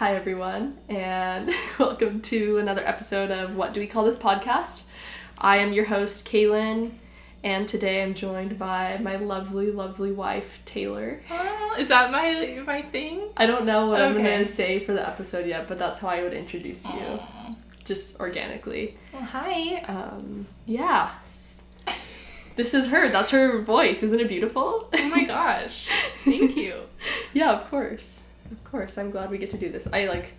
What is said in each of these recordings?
Hi, everyone, and welcome to another episode of What Do We Call This Podcast? I am your host, Kaylin, and today I'm joined by my lovely, lovely wife, Taylor. Oh, is that my my thing? I don't know what I'm going to say for the episode yet, but that's how I would introduce you, just organically. Well, hi. Um, yeah. This is her. That's her voice. Isn't it beautiful? Oh my gosh. Thank you. Yeah, of course. Of course. I'm glad we get to do this. I like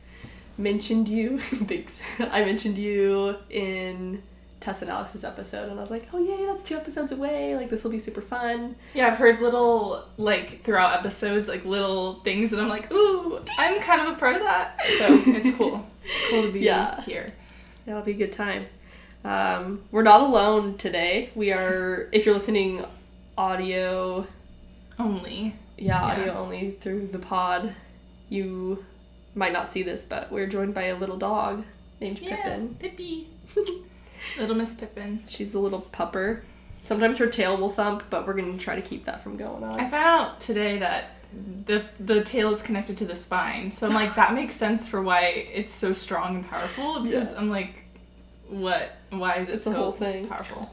mentioned you. Thanks. I mentioned you in Tess and Alex's episode, and I was like, oh, yay, that's two episodes away. Like, this will be super fun. Yeah, I've heard little like throughout episodes like little things, and I'm like, ooh, I'm kind of a part of that. So it's cool. Cool to be here. Yeah. here. That'll be a good time. Um, we're not alone today. We are, if you're listening audio, Only. yeah, Yeah. audio only through the pod, you might not see this, but we're joined by a little dog named Pippin. Pippi. Little Miss Pippin. She's a little pupper. Sometimes her tail will thump, but we're gonna try to keep that from going on. I found out today that the the tail is connected to the spine, so I'm like that makes sense for why it's so strong and powerful. Because Yeah. I'm like, what? Why is it It's so whole thing. powerful?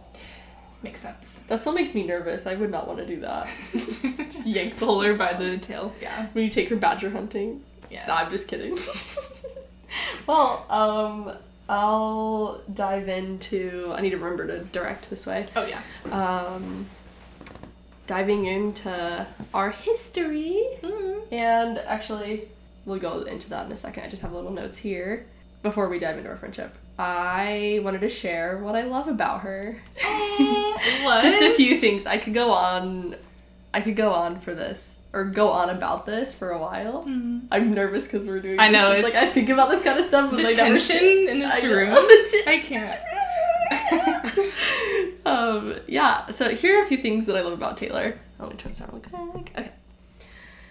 Makes sense. That still makes me nervous. I would not want to do that. Just yank the pull her by the tail. Yeah. When you take her badger hunting. Yes. No, I'm just kidding. well, um, I'll dive into. I need to remember to direct this way. Oh yeah. Um, diving into our history. Mm-hmm. And actually, we'll go into that in a second. I just have little notes here before we dive into our friendship. I wanted to share what I love about her. what? Just a few things. I could go on. I could go on for this or go on about this for a while. Mhm. I'm nervous because we're doing. I know, This. It's, like I think about this kind of stuff, but The never tension say- in this I room. I can't. um. Yeah. So here are a few things that I love about Taylor. Let me turn this on quick. Okay.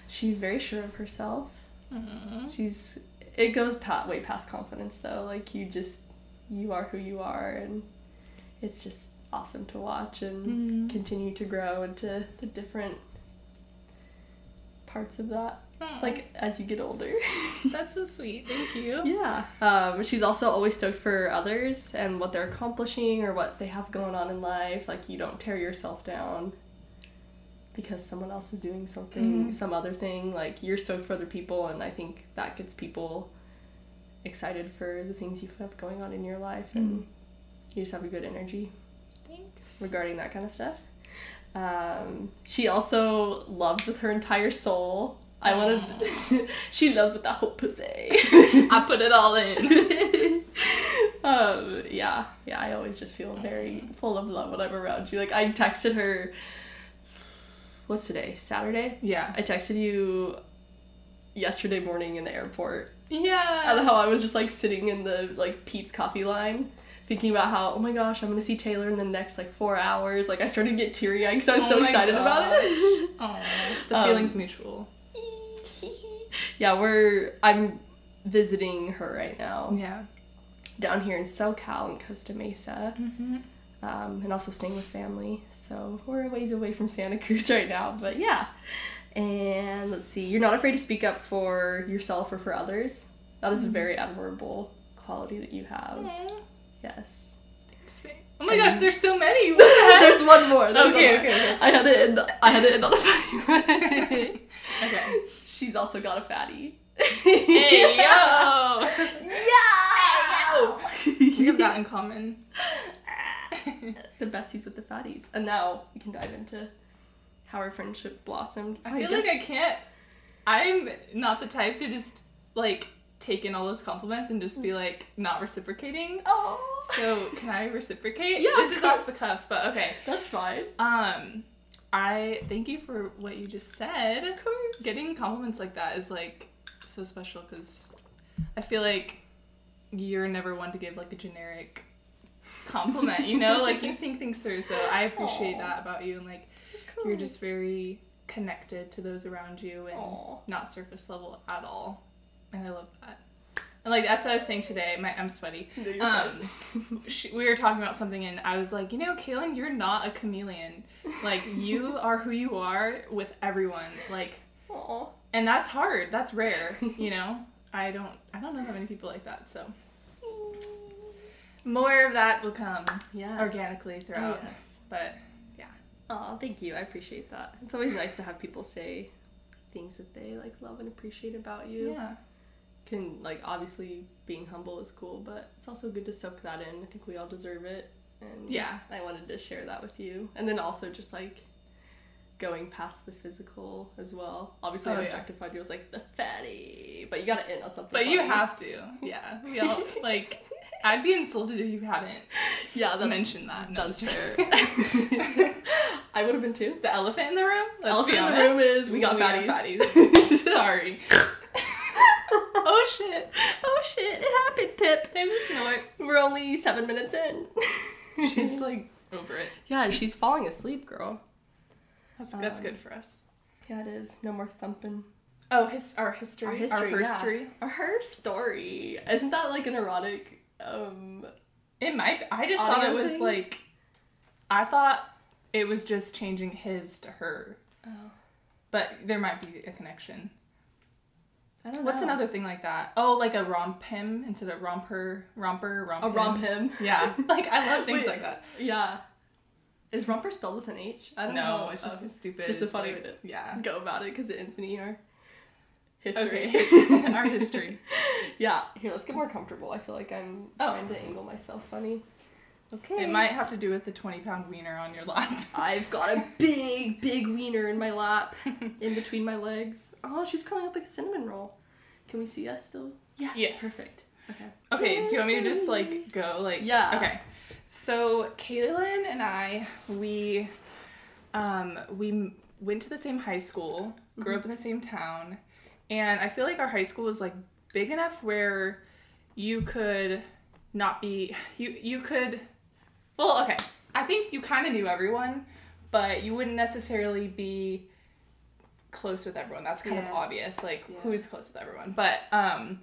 She's very sure of herself. Mhm. She's it goes pat way past confidence though. Like you just you are who you are and it's just awesome to watch and Mhm. continue to grow into the different parts of that. Aw, Like as you get older. that's so sweet. Thank you. yeah. Um, she's also always stoked for others and what they're accomplishing or what they have going on in life. Like you don't tear yourself down because someone else is doing something, Mhm. some other thing. Like you're stoked for other people, and I think that gets people excited for the things you have going on in your life, and Mhm. you just have a good energy Thanks. regarding that kind of stuff. Um, she also loves with her entire soul. I wanted. she loves with the whole pussy. I put it all in. um, yeah, yeah. I always just feel very full of love when I'm around you. Like I texted her. What's today? Saturday. Yeah. I texted you yesterday morning in the airport, Yeah. and how I was just like sitting in the like Peet's coffee line. Thinking about how, oh my gosh, I'm gonna see Taylor in the next like four hours. Like I started to get teary eyed because I was Oh so excited about it. The Um, feeling's mutual. yeah, we're I'm visiting her right now Yeah. down here in SoCal in Costa Mesa, Mm-hmm. um, and also staying with family. So we're a ways away from Santa Cruz right now, but yeah. And let's see, you're not afraid to speak up for yourself or for others. That is a very mm-hmm. admirable quality that you have. Yes. Thanks, babe. Oh my gosh, there's so many. What the heck? There's one more. There's Okay, one more. okay, okay. I had it. In, I had it in on a funny way. Okay. She's also got a fatty. Hey yo! Yeah! Yo. we have that in common. the besties with the fatties. And now we can dive into how our friendship blossomed. I feel like I can't. I'm not the type to just like take in all those compliments and just be like not reciprocating. Oh, So can I reciprocate? Yeah, This is off the cuff, but okay. that's fine. Um, I thank you for what you just said. Of course. Getting compliments like that is like so special because I feel like you're never one to give like a generic compliment, you know? like you think things through. So I appreciate Aw. that about you and like you're just very connected to those around you and Aw. not surface level at all. And I love that. And like that's what I was saying today. My I'm sweaty. No, Um, she, we were talking about something, and I was like, you know, Kaylin, you're not a chameleon. Like you are who you are with everyone. Like, Aw. and that's hard. That's rare. You know. I don't I don't know that many people like that, so more of that will come Yes. organically Oh, throughout. yes. But Oh, thank you. I appreciate that. It's always nice to have people say things that they like love and appreciate about you. yeah. Can like obviously being humble is cool, but it's also good to soak that in. I think we all deserve it. And Yeah. I wanted to share that with you. And then also just like going past the physical as well. Obviously Oh, I yeah. objectified you as like the fatty. But you gotta end on something. But you have to. Yeah. We all like I'd be insulted if you hadn't Yeah, that's mentioned that. No, that's fair. I would have been too. the elephant in the room? Let's Elephant in the room is we got fatties. fatties. Sorry. oh shit. Oh shit, it happened, Pip. There's a snort. We're only seven minutes in. She's like over it. yeah, she's falling asleep, girl. That's that's Um, good for us. Yeah, it is. No more thumping. Oh, his our history. Our history, Our yeah. history. Or her story. Isn't that like an erotic? Um. It might. I just thought it was thing? like. I thought it was just changing his to her, Oh. but there might be a connection. I don't know. What's another thing like that? Oh, like a romp him instead of romper, romper, romp. A romp him. Yeah, like I love things Wait, like that. Yeah. Is romper spelled with an H? I don't No, know. it's just Oh, a stupid. just a funny like- way to Yeah. go about it because it ends in ER. History. Okay. Our history. Yeah. Here, let's get more comfortable. I feel like I'm Oh. trying to angle myself funny. Okay. It might have to do with the twenty pound wiener on your lap. I've got a big, big wiener in my lap, in between my legs. Oh, she's curling up like a cinnamon roll. Can we see us still? Yes. Yes. Perfect. Okay. Okay, do you want me to just like go like Yeah. Okay. So Kaylin and I, we um we went to the same high school, grew Mm-hmm. up in the same town, and I feel like our high school was like big enough where you could not be you you could well, okay. I think you kind of knew everyone, but you wouldn't necessarily be close with everyone. That's kind Yeah. of obvious, like Yeah. who's close with everyone. But um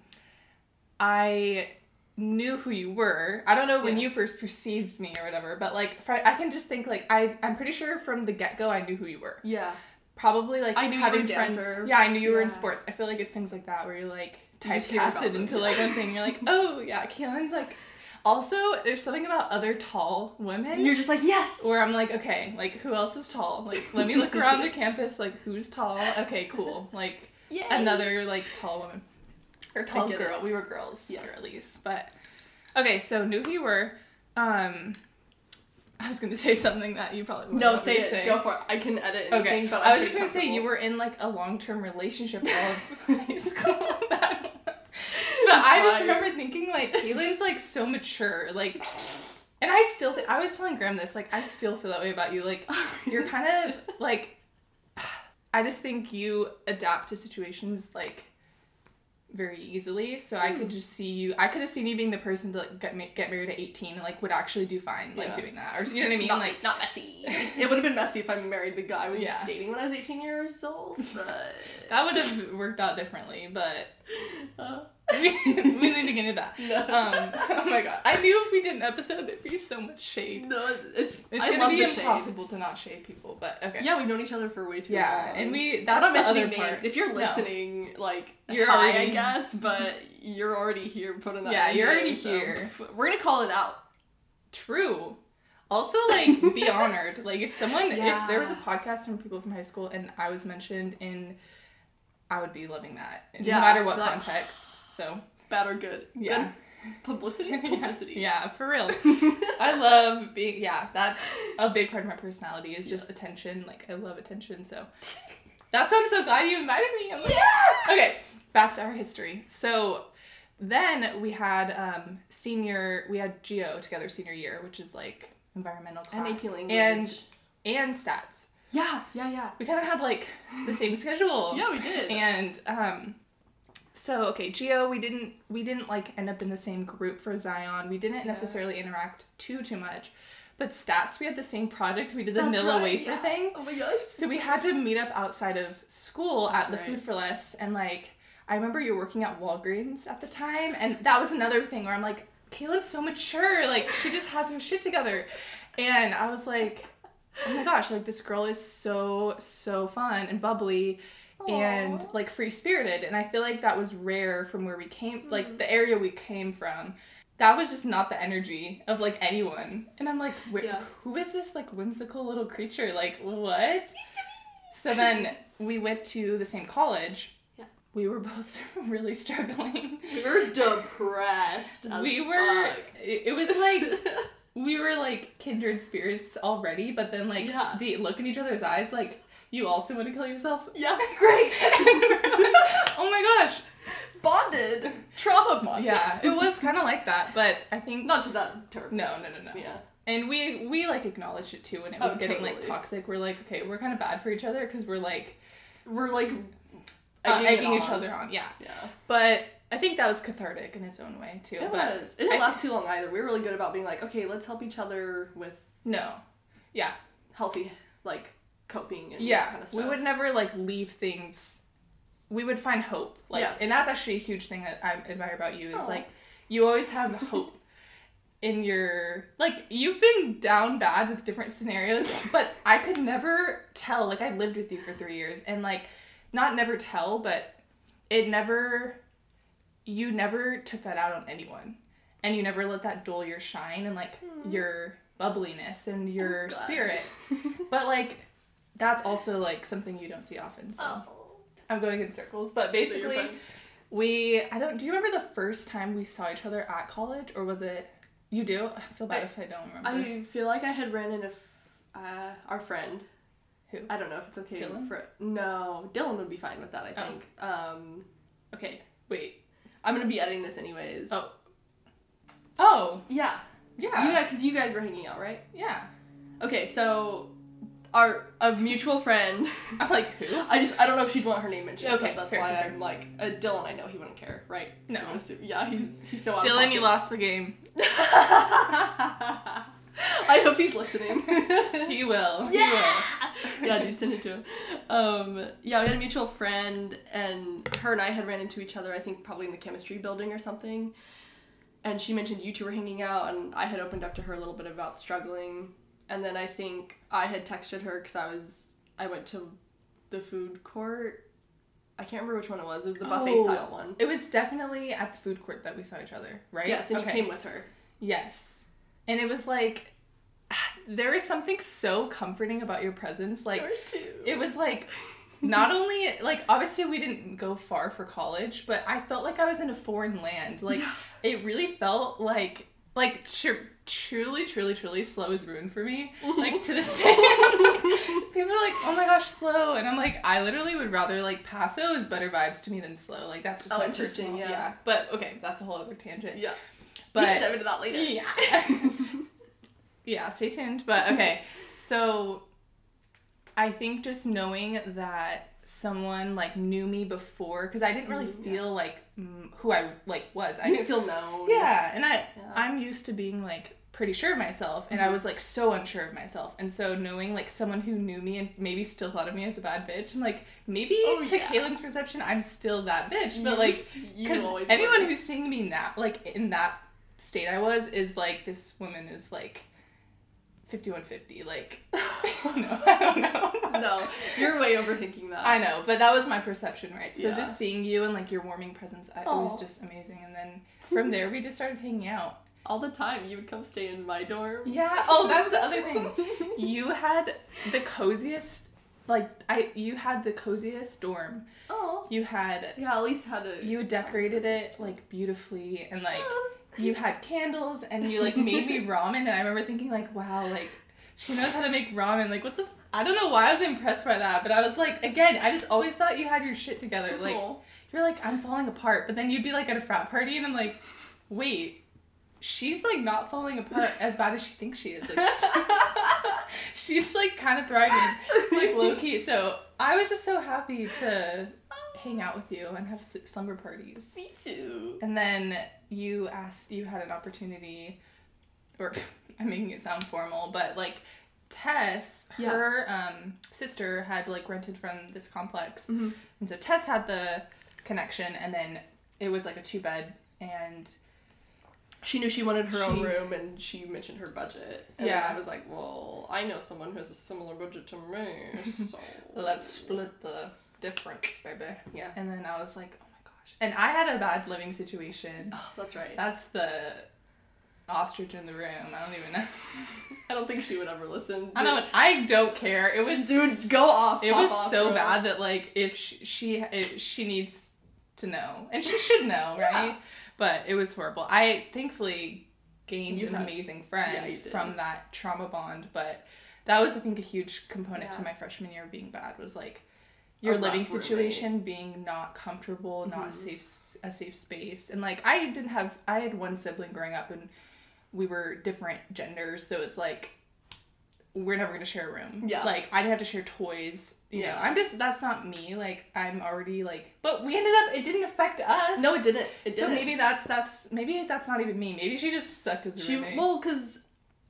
I knew who you were. I don't know when Yeah. you first perceived me or whatever, but like fr- I can just think like I I'm pretty sure from the get go I knew who you were. Yeah. Probably like I knew you were having friends. dancer. Yeah, I knew you were in sports. I feel like it's things like that where you're like You just hear about typecasted into like one thing. You're like, oh yeah, Kaylin's like. Also, there's something about other tall women You're just like yes. where I'm like, okay, like who else is tall? Like, let me look around the campus. Like, who's tall? Okay, cool. Like Yay. another like tall woman or tall girl. it. We were girls, Yes. girlies. But okay, so knew who you were. Um, I was gonna say something that you probably No, say it. say. Go for it. I can edit anything, Okay, but I I'm was just gonna say you were in like a long term relationship of high school. but I just fine. remember thinking like Kaylin's like so mature, like, and I still think I was telling Graham this, like I still feel that way about you. Like you're kind of like, I just think you adapt to situations like very easily. So I Hmm. could just see you. I could have seen you being the person to like get ma- get married at 18 and like would actually do fine like Yeah. doing that, or you know what I mean? not, like not messy. it would have been messy if I married the guy I was Yeah. dating when I was 18 years old, but that would have worked out differently, but. uh, we, need to get into that. no. Um, oh my god. I knew if we did an episode there'd be so much shade. no, it's It's I gonna be the shade. impossible to not shade people, but okay. Yeah, we've known each other for way too Yeah, long. and we I'm that's not the mentioning other names. part. If you're No. listening, like You're hi, I guess, but you're already here putting that. Yeah, you're already so here. We're gonna call it out. True. Also, like, be honored. Like, if someone, if there was a podcast from people from high school and I was mentioned in, I would be loving that, Yeah, no matter what like- context. So, Bad or good. Yeah. Good publicity is publicity. yeah, for real. I love being, yeah, that's a big part of my personality is just attention. Like, I love attention, so that's why I'm so glad you invited me. I'm like, Yeah. okay, back to our history. So then we had um, senior, we had Geo together senior year, which is like environmental class. Language. And, and stats. yeah, yeah, yeah. We kind of had like the same schedule. Yeah, we did. And um, so okay, Geo, we didn't we didn't like end up in the same group for Zion. We didn't Yeah. necessarily interact too too much. But stats, we had the same project. We did the That's vanilla right, wafer yeah. thing. Oh my gosh. So we had to meet up outside of school That's at the right. Food for Less, and like I remember you were working at Walgreens at the time, and that was another thing where I'm like, Kaylin's so mature, like she just has her shit together, and I was like, oh my gosh, like this girl is so so fun and bubbly, and like free spirited. And I feel like that was rare from where we came, Mm. like the area we came from. That was just not the energy of like anyone. And I'm like, Yeah. who is this like whimsical little creature? Like, what? So then we went to the same college. Yeah. We were both really struggling. We were depressed. We were, fuck. it, it was like, we were like kindred spirits already, but then like Yeah. the look in each other's eyes, like, you also want to kill yourself? yeah, great. oh my gosh. Bonded. Trauma bond. Yeah, it was kind of like that, but I think Not to that term. no, no, no, no. Yeah. And we we like acknowledged it too when it was Oh, getting like toxic. We're like, okay, we're kind of bad for each other because we're like We're like uh, egging each other on. Yeah, Yeah. but I think that was cathartic in its own way too. It but was. It didn't I- last too long either. We were really good about being like, okay, let's help each other with no, yeah, healthy like coping and yeah. that kind of stuff. we would never like leave things. We would find hope, like, Yeah. and that's actually a huge thing that I admire about you is Aw. like you always have hope in your like you've been down bad with different scenarios but i could never tell like i lived with you for three years and like not never tell but it never you never took that out on anyone and you never let that dull your shine and like your bubbliness and your Hmm. spirit but like that's also like something you don't see often so Oh. i'm going in circles but basically we I don't do you remember the first time we saw each other at college or was it you do? I feel bad I- if I don't remember. I feel like I had ran into f- uh, our friend. Who? I don't know if it's okay Dylan? for no. Dylan would be fine with that. I Oh. think. Um, okay, Wait. I'm gonna be editing this anyways. Oh. Oh, yeah, yeah. yeah, because you guys were hanging out, right? Yeah. Okay, so our a mutual friend. I'm like, who? I just I don't know if she'd want her name mentioned. Okay, so that's fair, why fair. I'm like uh, Dylan. I know he wouldn't care, right? No. Assume- yeah, he's he's so Dylan, you lost the game. I hope he's listening. He will. Yeah. yeah, dude, send it to him. Um, yeah, we had a mutual friend, and her and I had ran into each other. I think probably in the chemistry building or something. And she mentioned you two were hanging out, and I had opened up to her a little bit about struggling. And then I think I had texted her because I was I went to the food court. I can't remember which one it was. It was the buffet Oh. style one. It was definitely at the food court that we saw each other, right? Yes, and Okay. you came with her. Yes. And it was like there is something so comforting about your presence. Like Yours too. it was like not only like obviously we didn't go far for college but i felt like i was in a foreign land like it really felt like like truly truly truly SLO is ruined for me like to this day people are like oh my gosh SLO and i'm like i literally would rather like paso is better vibes to me than SLO like that's just Oh, interesting, personal- yeah. but okay that's a whole other tangent yeah. but we can dive into that later. yeah. yeah, stay tuned. But okay, so I think just knowing that someone like knew me before, because I didn't really Mm, yeah. feel like mm, who I like was. I I didn't feel known. yeah, and I Yeah. I'm used to being like pretty sure of myself, and I Mhm. was like so unsure of myself, and so knowing like someone who knew me and maybe still thought of me as a bad bitch, and like maybe Oh, to yeah. Kaylin's perception, I'm still that bitch, but You- like because anyone were. who's seeing me now, like in that state I was, is like this woman is like fifty one fifty. Like no, I don't know. no, you're way overthinking that. I know, but that was my perception, right? So Yeah. just seeing you and like your warming presence, I, it was just amazing. And then from there, we just started hanging out. All the time, you would come stay in my dorm. Yeah. Oh, that's the other thing. You had the coziest, like I. You had the coziest dorm. Oh. You had. Yeah, at least had a. You decorated it like beautifully and like you had candles and you like made me ramen and I remember thinking like wow like she knows how to make ramen like what the f- I don't know why I was impressed by that but I was like again I just always thought you had your shit together like you're like I'm falling apart but then you'd be like at a frat party and I'm like wait she's like not falling apart as bad as she thinks she is like she's like kind of thriving like low key so I was just so happy to hang out with you and have slumber parties Me too. and then you asked, you had an opportunity, or I'm making it sound formal, but like Tess, Yeah. her um, sister had like rented from this complex. Mhm. And so Tess had the connection, and then it was like a two bed, and She knew she wanted her own room, and she mentioned her budget. And Yeah. I was like, well, I know someone who has a similar budget to me, so let's split the difference, baby. Yeah. And then I was like, oh my gosh. And I had a bad living situation. Oh, that's right. That's the ostrich in the room. I don't even know. I don't think she would ever listen. I don't. I don't care. It was Dude, go off. It was off, so bro. bad that like if she she, if she needs to know and she should know, right? But it was horrible. I thankfully gained You an had- amazing friend Yeah, from that trauma bond, but that was I think a huge component to my freshman year of being bad was like your living rough roommate. situation being not comfortable, not Mhm. safe a safe space. And like I didn't have I had one sibling growing up and we were different genders, so it's like we're never gonna share a room. Yeah. Like I didn't have to share toys. You know, Yeah. I'm just that's not me. Like I'm already like but we ended up it didn't affect us. No, it didn't. It so didn't. maybe that's that's maybe that's not even me. Maybe she just sucked as a she roommate. well, because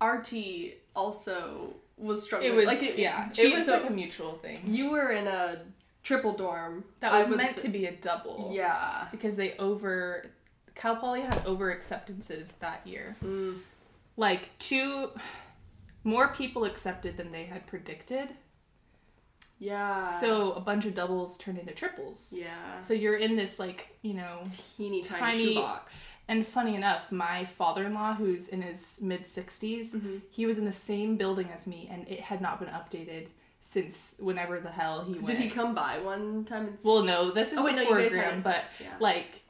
RT also was struggling. it was like it, yeah. She, it was so like a mutual thing. you were in a triple dorm. That I was, meant to be a double. Yeah. Because they over Cal Poly had over acceptances that year. Mm. Like two more people accepted than they had predicted. Yeah. So a bunch of doubles turned into triples. yeah. So you're in this like, you know, teeny tiny, tiny- shoebox. and funny enough, my father-in-law who's in his mid 60s, Mhm. he was in the same building as me and it had not been updated since whenever the hell he went. Did he come by one time? And Well, no, this is Oh, wait, no, before guys Graham, but Yeah. like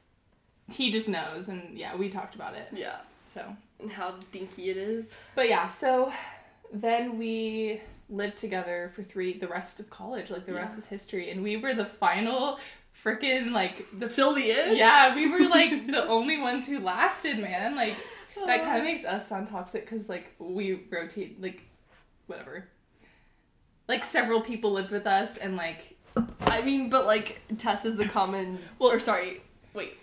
he just knows and yeah, we talked about it. yeah. So, And how dinky it is. but yeah, so then we lived together for three the rest of college, like the rest Yeah. is history and we were the final freaking like the Till the end. yeah, we were like the only ones who lasted, man. Like that kind of makes us sound toxic because like we rotate like whatever. Like several people lived with us and like I mean, but like Tess is the common. Well, or sorry, wait.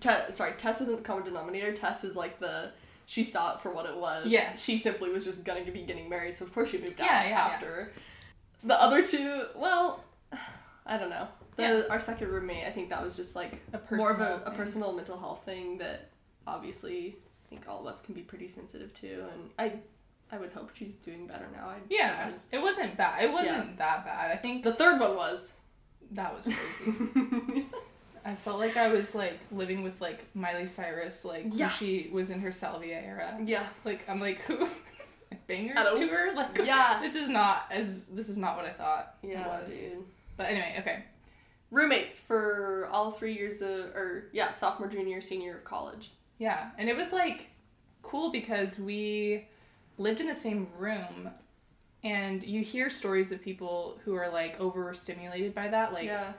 Te- sorry, Tess isn't the common denominator. Tess is like the. She saw it for what it was. Yeah. She simply was just gonna be getting married, so of course she moved out Yeah, yeah, yeah. after. The other two, well, I don't know. The Yeah. our second roommate, I think that was just like a more of a, a personal mental health thing that obviously I think all of us can be pretty sensitive to, and I, I would hope she's doing better now. I, Yeah, it wasn't bad. It wasn't Yeah. that bad. I think The third one was. that was crazy. I felt like I was like living with like Miley Cyrus, like Yeah. when she was in her Salvia era. yeah. Like I'm like who bangers to her? Like Yeah. this is not as this is not what I thought Yeah, it was. dude. But anyway, okay. roommates for all three years of or yeah sophomore junior senior of college Yeah, and it was like cool because we lived in the same room and you hear stories of people who are like overstimulated by that like yeah.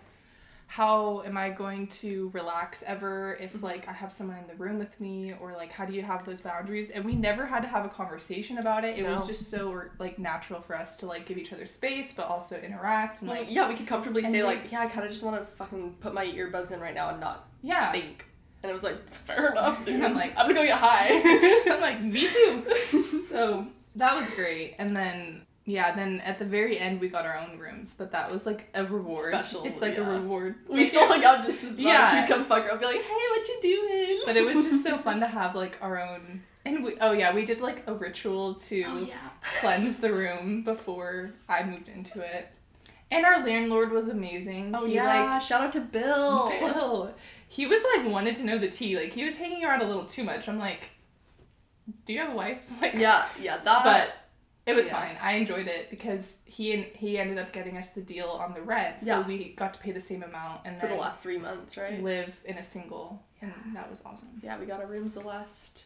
how am I going to relax ever if Mm-hmm. like I have someone in the room with me or like how do you have those boundaries? And we never had to have a conversation about it. It was just so like natural for us to like give each other space but also interact and like like yeah we could comfortably say we- like yeah i kind of just want to fucking put my earbuds in right now and not yeah. think and it was like fair enough dude. And I'm like- i'm gonna go get high. I'm like me too. So that was great. And then yeah then at the very end we got our own rooms but that was like a reward. Special, it's like a reward. We still hung out just as much. Yeah. we'd come fuck her i'd be like hey what you doing? But it was just so fun to have like our own and we oh yeah we did like a ritual to oh yeah. cleanse the room before I moved into it. And our landlord was amazing. oh he, yeah. shout out to bill. Bill. He was like wanted to know the tea. Like he was hanging around a little too much. I'm like, do you have a wife? Like, yeah yeah that But it was Yeah. fine. I enjoyed it because he and he ended up getting us the deal on the rent, so Yeah. we got to pay the same amount and for the last three months right live in a single, and that was awesome. Yeah, we got our rooms the last.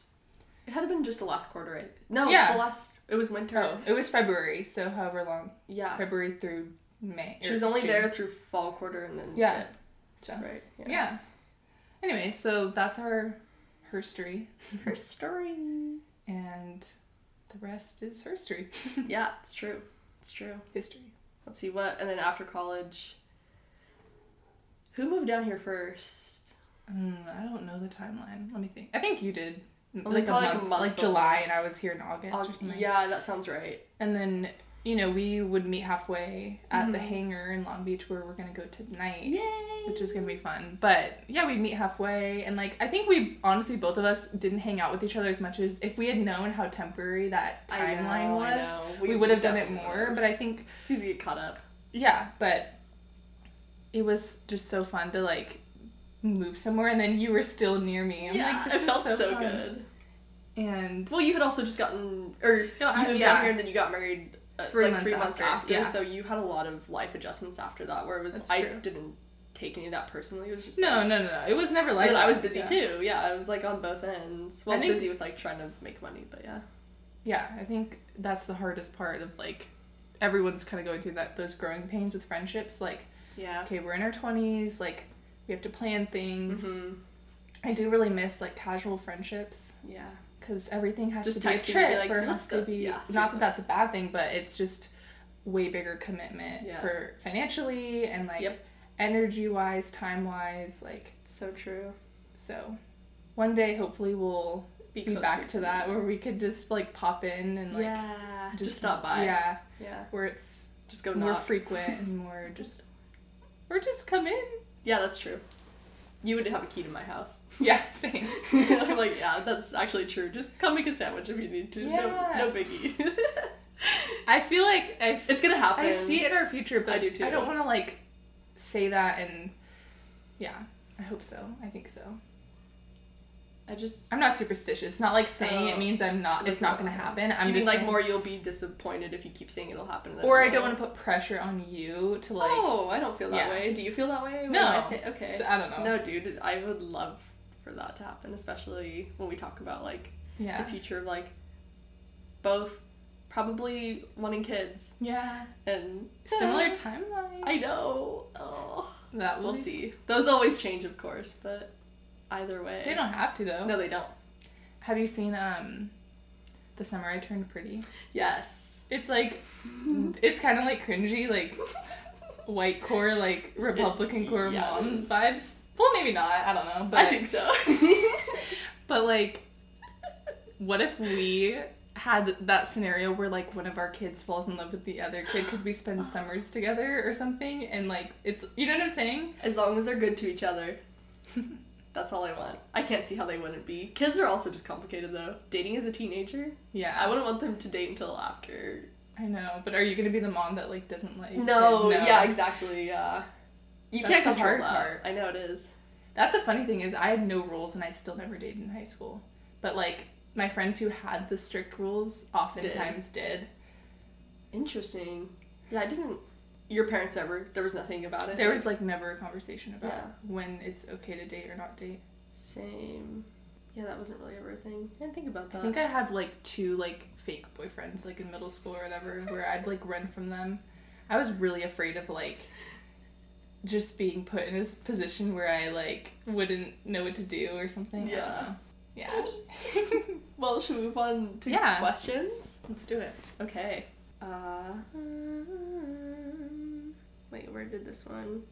It had been just the last quarter, right? No, Yeah. the last. It was winter. Oh, it was February, so however long, Yeah. February through May. She was only June. there through fall quarter and then. Yeah. dipped, So Right. yeah. Anyway, so that's our herstory, Her story. and the rest is herstory, yeah, it's true. It's true. history. Let's see what, and then after college. Who moved down here first? Mm, I don't know the timeline. Let me think. I think you did. Like, a month, like a month like before. July, and I was here in August or something. yeah, that sounds right. And then you know we would meet halfway at the Mhm. hangar in Long Beach where we're gonna go tonight. Yay! Which is gonna be fun, but yeah, we'd meet halfway, and like I think we honestly both of us didn't hang out with each other as much as if we had known how temporary that timeline know, was, know. we, would have done it more. But I think It's easy to get caught up. Yeah, but it was just so fun to like move somewhere and then you were still near me. I'm yeah, like, this it felt so, fun. good. And Well, you had also just gotten, or No, I- you moved yeah. down here and then you got married Three like months three months after, after. yeah. So you had a lot of life adjustments after that, where it was That's I true. didn't take any of that personally. It was just no, like, no, no, no. It was never like I was busy Yeah. too. Yeah, I was like on both ends. Well, think- busy with like trying to make money, but yeah. Yeah, I think that's the hardest part of like everyone's kind of going through that those growing pains with friendships. Like, Yeah. okay, we're in our twenties. Like, we have to plan things. Mhm. I do really miss like casual friendships Yeah. Because everything has Just to be a be trip like, or "Let's has to go." be. Yeah, not that that's a bad thing, but it's just way bigger commitment Yeah. for financially and like Yep. energy wise, time wise. Like, So true. so one day hopefully we'll be closer back to that where we could just like pop in and like yeah. Just, just stop by. Yeah, Yeah. where it's Just go more knock. frequent and more just or just come in. Yeah, that's true. You would have a key to my house. Yeah, same. I'm like, yeah, that's actually true. Just come make a sandwich if you need to. Yeah. No, no biggie. I feel like I f- it's gonna happen. I see it in our future, but I do too. I don't want to like say that and yeah, I hope so. I think so. I just. I'm not superstitious. It's not like saying Oh. it means I'm not. It's not to happen. I'm do you mean just like more you'll be disappointed if you keep saying it'll happen? or I don't want to put pressure on you to like. oh, I don't feel that Yeah. way. Do you feel that way? when No. I say okay. So, I don't know. No, dude, I would love for that to happen, especially when we talk about like Yeah. the future of like both probably wanting kids Yeah. and Similar timelines. I know. Oh, That we'll see. Those always change, of course, but either way, They don't have to though. No, they don't. Have you seen um, the summer I turned pretty? Yes. It's like, it's kind of like cringy, like white core, like Republican core yeah, it mom vibes. Well, maybe not. I don't know. But I think so. but like, what if we had that scenario where like one of our kids falls in love with the other kid because we spend summers together or something, and like it's you know what I'm saying? as long as they're good to each other. That's all I want. I can't see how they wouldn't be. Kids are also just complicated though. Dating as a teenager, Yeah, I wouldn't want them to date until after. I know. But are you gonna be the mom that like doesn't like? No, it? yeah, exactly, yeah. You That's can't the control hard that. part. I know it is. That's a funny thing is I had no rules and I still never dated in high school. But like my friends who had the strict rules oftentimes did. Interesting. Yeah, I didn't. Your parents ever? There was nothing about it. There was like never a conversation about Yeah. when it's okay to date or not date. same. Yeah, that wasn't really ever a thing. I didn't think about that. I think I had like two like fake boyfriends like in middle school or whatever where I'd like run from them. I was really afraid of like just being put in a position where I like wouldn't know what to do or something. Yeah. Yeah. well, should we move on to Yeah. questions? Let's do it. Okay. Uh, wait, where did this one?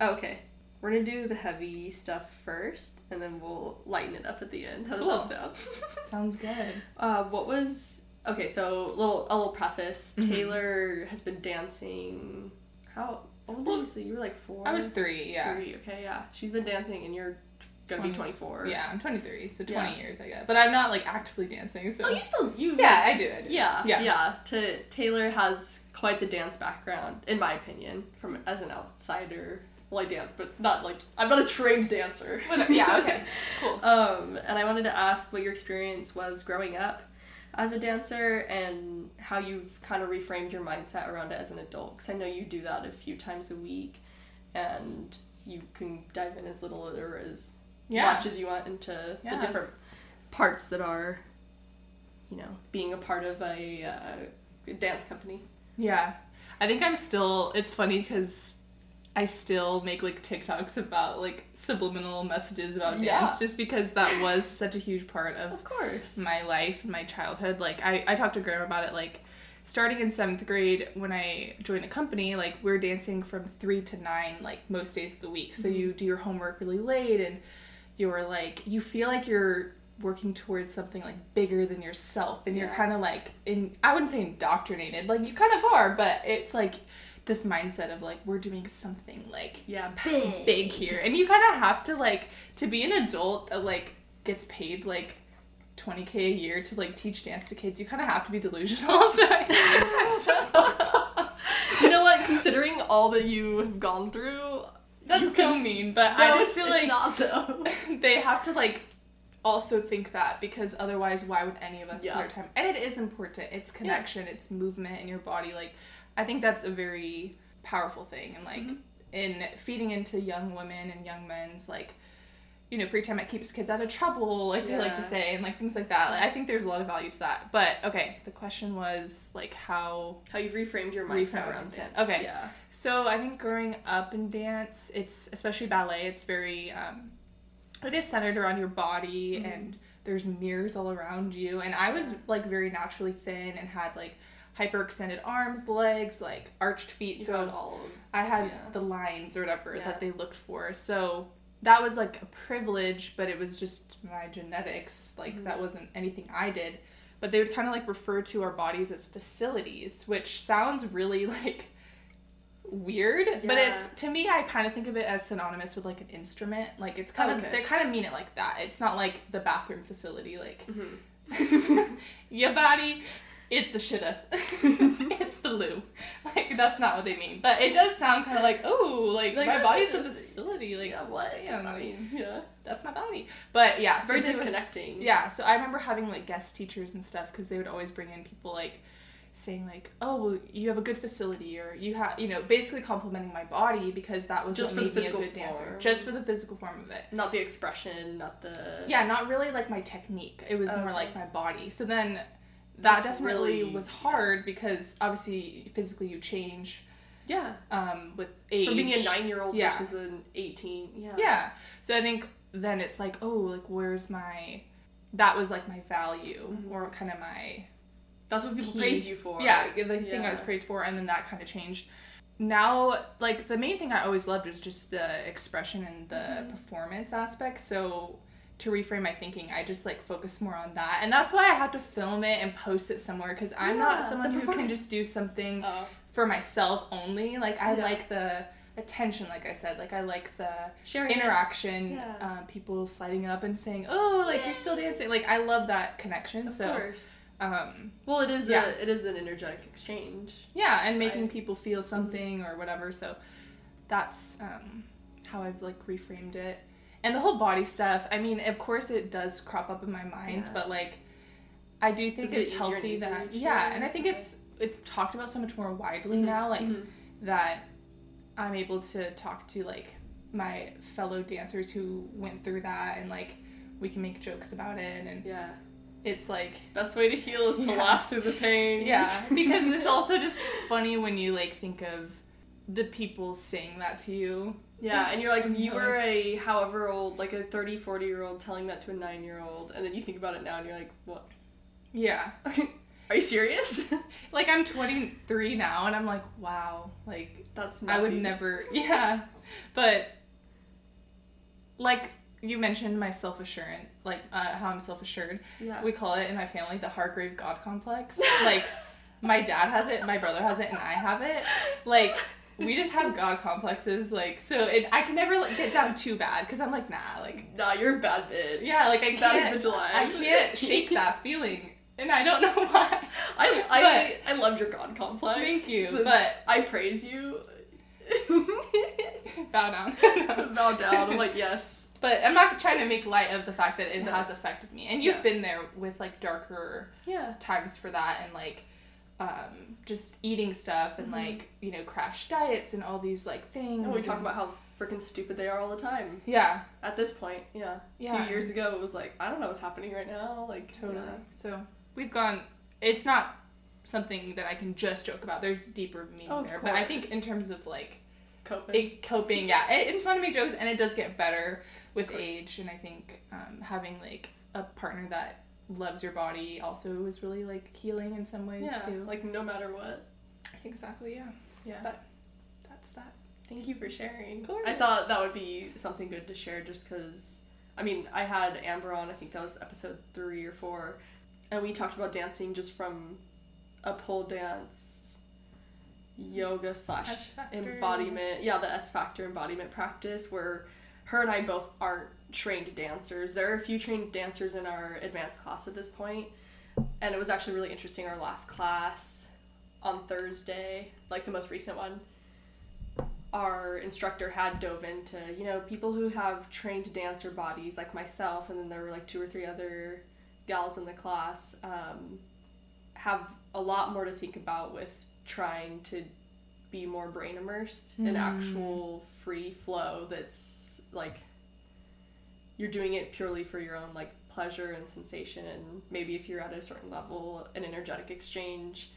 Oh, okay. We're gonna do the heavy stuff first, and then we'll lighten it up at the end. How does Cool. that sound? Sounds good. uh, what was okay? So little a little preface. Mhm. Taylor has been dancing. How old did you say you were? Like four. I was three, yeah. Three. Okay, yeah. She's been dancing, and you're gonna be twenty four. Yeah, I'm 23, so 20 Yeah. years, I guess. But I'm not like actively dancing, so. Oh, you still you yeah, I do. I do. Yeah, Yeah. yeah, To Taylor has quite the dance background, in my opinion, from as an outsider. Well, I dance, but not like I'm not a trained dancer. Yeah, okay, cool. Um, and I wanted to ask what your experience was growing up as a dancer and how you've kind of reframed your mindset around it as an adult. Because I know you do that a few times a week, and you can dive in as little or as Yeah. much as you want into Yeah. the different parts that are, you know, being a part of a uh, dance company. Yeah. I think I'm still, it's funny because I still make like TikToks about like subliminal messages about Yeah. dance just because that was such a huge part of Of course. my life, my childhood. Like I, I talked to grandma about it like starting in seventh grade when I joined a company, like we're dancing from three to nine like most days of the week. So you do your homework really late and you're like you feel like you're working towards something like bigger than yourself and you're kind of like in I wouldn't say indoctrinated, like you kind of are, but it's like this mindset of like we're doing something like Yeah, big. here. And you kind of have to like to be an adult that like gets paid like 20k a year to like teach dance to kids you kind of have to be delusional so I- you know what? Considering all that you have gone through, That's so mean, but No, I just feel like not though. they have to like also think that because otherwise why would any of us Yeah. put our time and it is important it's connection it's movement in your body like i think that's a very powerful thing and like Mhm. in feeding into young women and young men's like you know free time it keeps kids out of trouble like they like to say and like things like that like, i think there's a lot of value to that but okay the question was like how How you've reframed your mindset my around dance. Okay. Yeah. so I think growing up in dance, it's especially ballet. It's very, um, it is centered around your body, Mhm. and there's mirrors all around you. And I was Yeah. like very naturally thin and had like hyperextended arms, legs, like arched feet. You so had all of I had yeah. the lines or whatever Yeah. that they looked for. So that was like a privilege, but it was just my genetics. Like Mhm. that wasn't anything I did. But they would kind of like refer to our bodies as facilities, which sounds really like weird. But it's to me, I kind of think of it as synonymous with like an instrument. Like it's kind of Okay. they kind of mean it like that. It's not like the bathroom facility. Like Mhm. your body, it's the shitta. it's the loo. Like that's not what they mean. But it does sound kind of like oh, like, Like, my body's a facility. Like yeah, what Damn, that mean? Yeah. that's my body. But yeah, It's very disconnecting. yeah, so I remember having like guest teachers and stuff because they would always bring in people like saying like, "Oh, well, you have a good facility," or you have, you know, basically complimenting my body because that was Just what for the made me a physical good dancer, just for the physical form of it. Not the expression, not the. Yeah, not really like my technique. It was oh, more like my body. So then that definitely really- was hard because obviously physically you change Yeah. um, with age. From being a nine year old Yeah. versus an 18. Yeah. Yeah. So I think then it's like, oh, like where's my that was like my value Mhm. or kind of my That's what people Key. praise you for. yeah, the thing I was praised for and then that kind of changed. Now, like the main thing I always loved was just the expression and the Mhm. performance aspect. So to reframe my thinking, I just like focus more on that. And that's why I have to film it and post it somewhere because I'm not someone who can just do something Oh, for myself only. Like I Yeah. like the attention, like I said. Like I like the sharing interaction, Yeah. um, people sliding up and saying, "Oh, like you're still dancing." Like I love that connection. Of so, course. um, Well, it is Yeah. a it is an energetic exchange. yeah, and making Right. people feel something or whatever. So that's um, how I've like reframed it. And the whole body stuff. I mean, of course, it does crop up in my mind, Yeah. but like, I do think it it's healthy that yeah, and I think Okay. it's it's talked about so much more widely Mhm. now. Like Mhm. that I'm able to talk to like my fellow dancers who went through that and like we can make jokes about it and Yeah. it's like Best way to heal is to Yeah. laugh through the pain. yeah because it's also just funny when you like think of the people saying that to you Yeah, and you're like, you were a however old, like a 30, 40 year old telling that to a nine year old, and then you think about it now and you're like, what? yeah Are you serious? like I'm 23 now and I'm like wow like That's I would never yeah but like you mentioned my self-assurance like uh, how I'm self-assured Yeah. we call it in my family the Hargrave God complex. Like my dad has it, my brother has it, and I have it. Like we just have God complexes. Like so, it, I can never like, get down too bad because I'm like nah, like nah, you're a bad bitch. yeah, like I can't. That is vigilante. I can't shake that feeling, and I don't know why. I, I, I love your God complex. Thank you, That's- but- I praise you. Bow down. Bow down. I'm like, yes. But I'm not trying to make light of the fact that it No. has affected me, and you've Yeah. been there with like darker Yeah. times for that and like um, just eating stuff and Mhm. like you know crash diets and all these like things And we talk and- about how freaking stupid they are all the time. yeah At this point, yeah. A Yeah. few years ago, it was like, I don't know what's happening right now. Like, totally yeah. so we've gone it's not something that i can just joke about there's deeper meaning Of there but i think in terms of like Coping. it, coping yeah it, it's fun to make jokes and it does get better with age and i think um, having like a partner that loves your body also is really like healing in some ways yeah. too Like, no matter what. exactly yeah Yeah. But- that's that Thank you for sharing. I thought that would be something good to share just because, I mean, I had Amber on, I think that was episode three or four, and we talked about dancing just from a pole dance, yoga slash embodiment. Yeah, the S Factor embodiment practice where her and I both aren't trained dancers. There are a few trained dancers in our advanced class at this point, and it was actually really interesting. Our last class on Thursday, like the most recent one, our instructor had dove into you know people who have trained dancer bodies like myself and then there were like two or three other gals in the class um, have a lot more to think about with trying to be more brain immersed in Mm. actual free flow that's like you're doing it purely for your own like pleasure and sensation and maybe if you're at a certain level an energetic exchange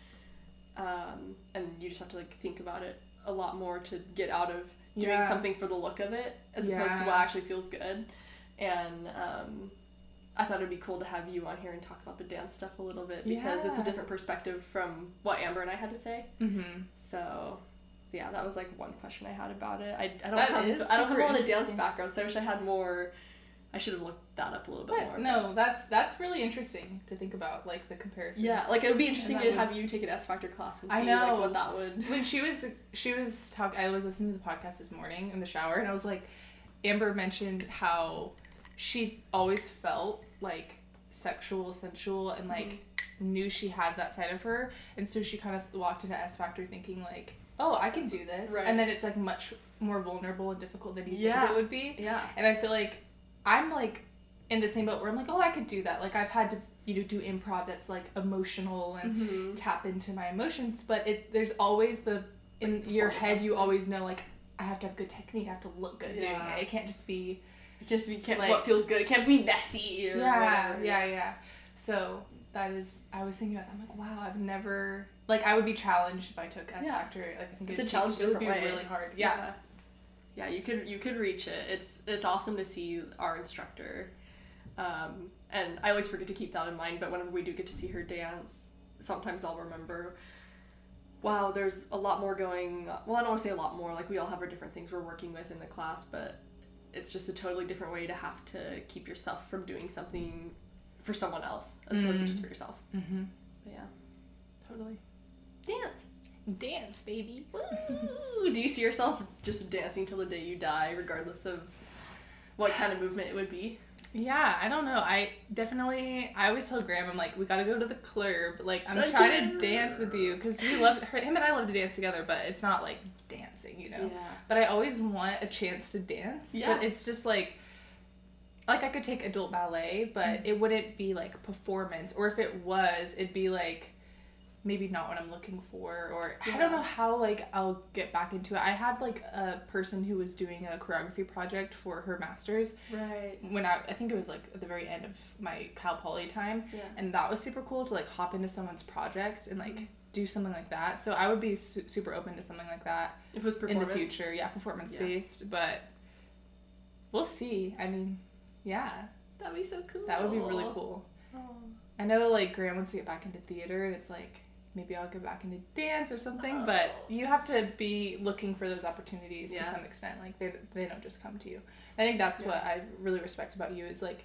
um, and you just have to like think about it a lot more to get out of doing Yeah. something for the look of it as opposed to what actually feels good. And um, i thought it'd be cool to have you on here and talk about the dance stuff a little bit because it's a different perspective from what amber and i had to say. Mm-hmm. so yeah that was like one question i had about it. I, I don't That have i don't have a lot of dance background so i wish i had more i should have looked that up a little bit more But no, that's that's really interesting to think about, like the comparison. Yeah, like it would be interesting to would- have you take an S Factor class and see I like know. what that would. when she was she was talk I was listening to the podcast this morning in the shower and I was like Amber mentioned how she always felt like sexual sensual and mm-hmm. like knew she had that side of her and so she kind of walked into S Factor thinking like oh I can do this Right. and then it's like much more vulnerable and difficult than you Yeah. think it would be Yeah. and I feel like I'm like in the same boat where I'm like oh I could do that like I've had to you know do improv that's like emotional and Mm-hmm. tap into my emotions but it there's always the in Like your head you always know like i have to have good technique i have to look good doing it it can't just be It just we can't Like- what feels good. It can't be messy or yeah whatever. yeah yeah so that is i was thinking about that i'm like wow i've never like i would be challenged if i took s Yeah. factor like i think It's a challenge be, it would be way. really hard yeah, yeah. Yeah, you could you could reach it. It's it's awesome to see our instructor, um, and I always forget to keep that in mind. But whenever we do get to see her dance, sometimes I'll remember. Wow, there's a lot more going. Well, I don't want to say a lot more. Like we all have our different things we're working with in the class, but it's just a totally different way to have to keep yourself from doing something for someone else as opposed to Mm. just for yourself. Mm-hmm. But yeah, totally dance. Dance baby Woo! Do you see yourself just dancing till the day you die, regardless of what kind of movement it would be? yeah i don't know i definitely i always tell graham i'm like we gotta go to the club like i'm The trying to dance with you because we love her, him and i love to dance together but it's not like dancing you know Yeah. but I always want a chance to dance. Yeah. But it's just like like I could take adult ballet, but Mm. it wouldn't be like performance. Or if it was, it'd be like maybe not what I'm looking for or I don't know how like I'll get back into it. I had like a person who was doing a choreography project for her masters Right. when I I think it was like at the very end of my Cal Poly time Yeah. and that was super cool to like hop into someone's project and like Mhm. do something like that. So I would be su- super open to something like that If it was in the future. Yeah, performance based, but we'll see. I mean, yeah, That'd be so cool. that would be really cool. Oh. I know like Graham wants to get back into theater, and it's like maybe I'll get back into dance or something. But you have to be looking for those opportunities to some extent. Like they they don't just come to you. I think that's what I really respect about you is like.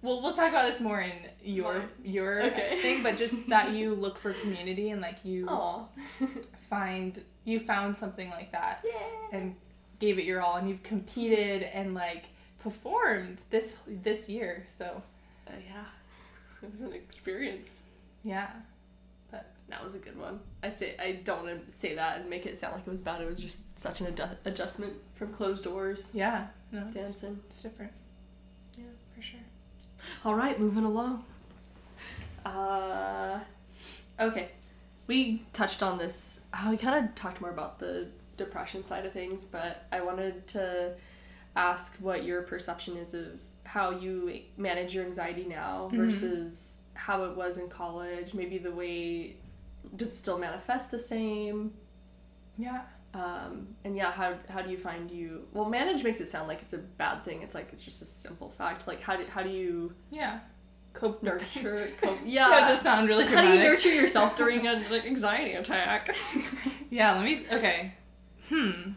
Well, we'll talk about this more in your Mine. your Okay. thing, but just that you look for community and like you find you found something like that yeah. and gave it your all and you've competed and like performed this this year so Uh, yeah. It was an experience. yeah That was a good one. I say I don't want to say that and make it sound like it was bad. It was just such an adju- adjustment from closed doors yeah no dancing. it's different Yeah. for sure All right, moving along. Uh, okay, we touched on this. Uh, we kind of talked more about the depression side of things, but I wanted to ask what your perception is of how you manage your anxiety now Mhm. versus how it was in college. Maybe the way does it still manifest the same? yeah Um, and yeah, how, how do you find you? Well, manage makes it sound like it's a bad thing. It's like it's just a simple fact. Like how do how do you yeah cope nurture cope yeah yeah that does sound really how do you nurture yourself during an like, anxiety attack yeah let me okay hmm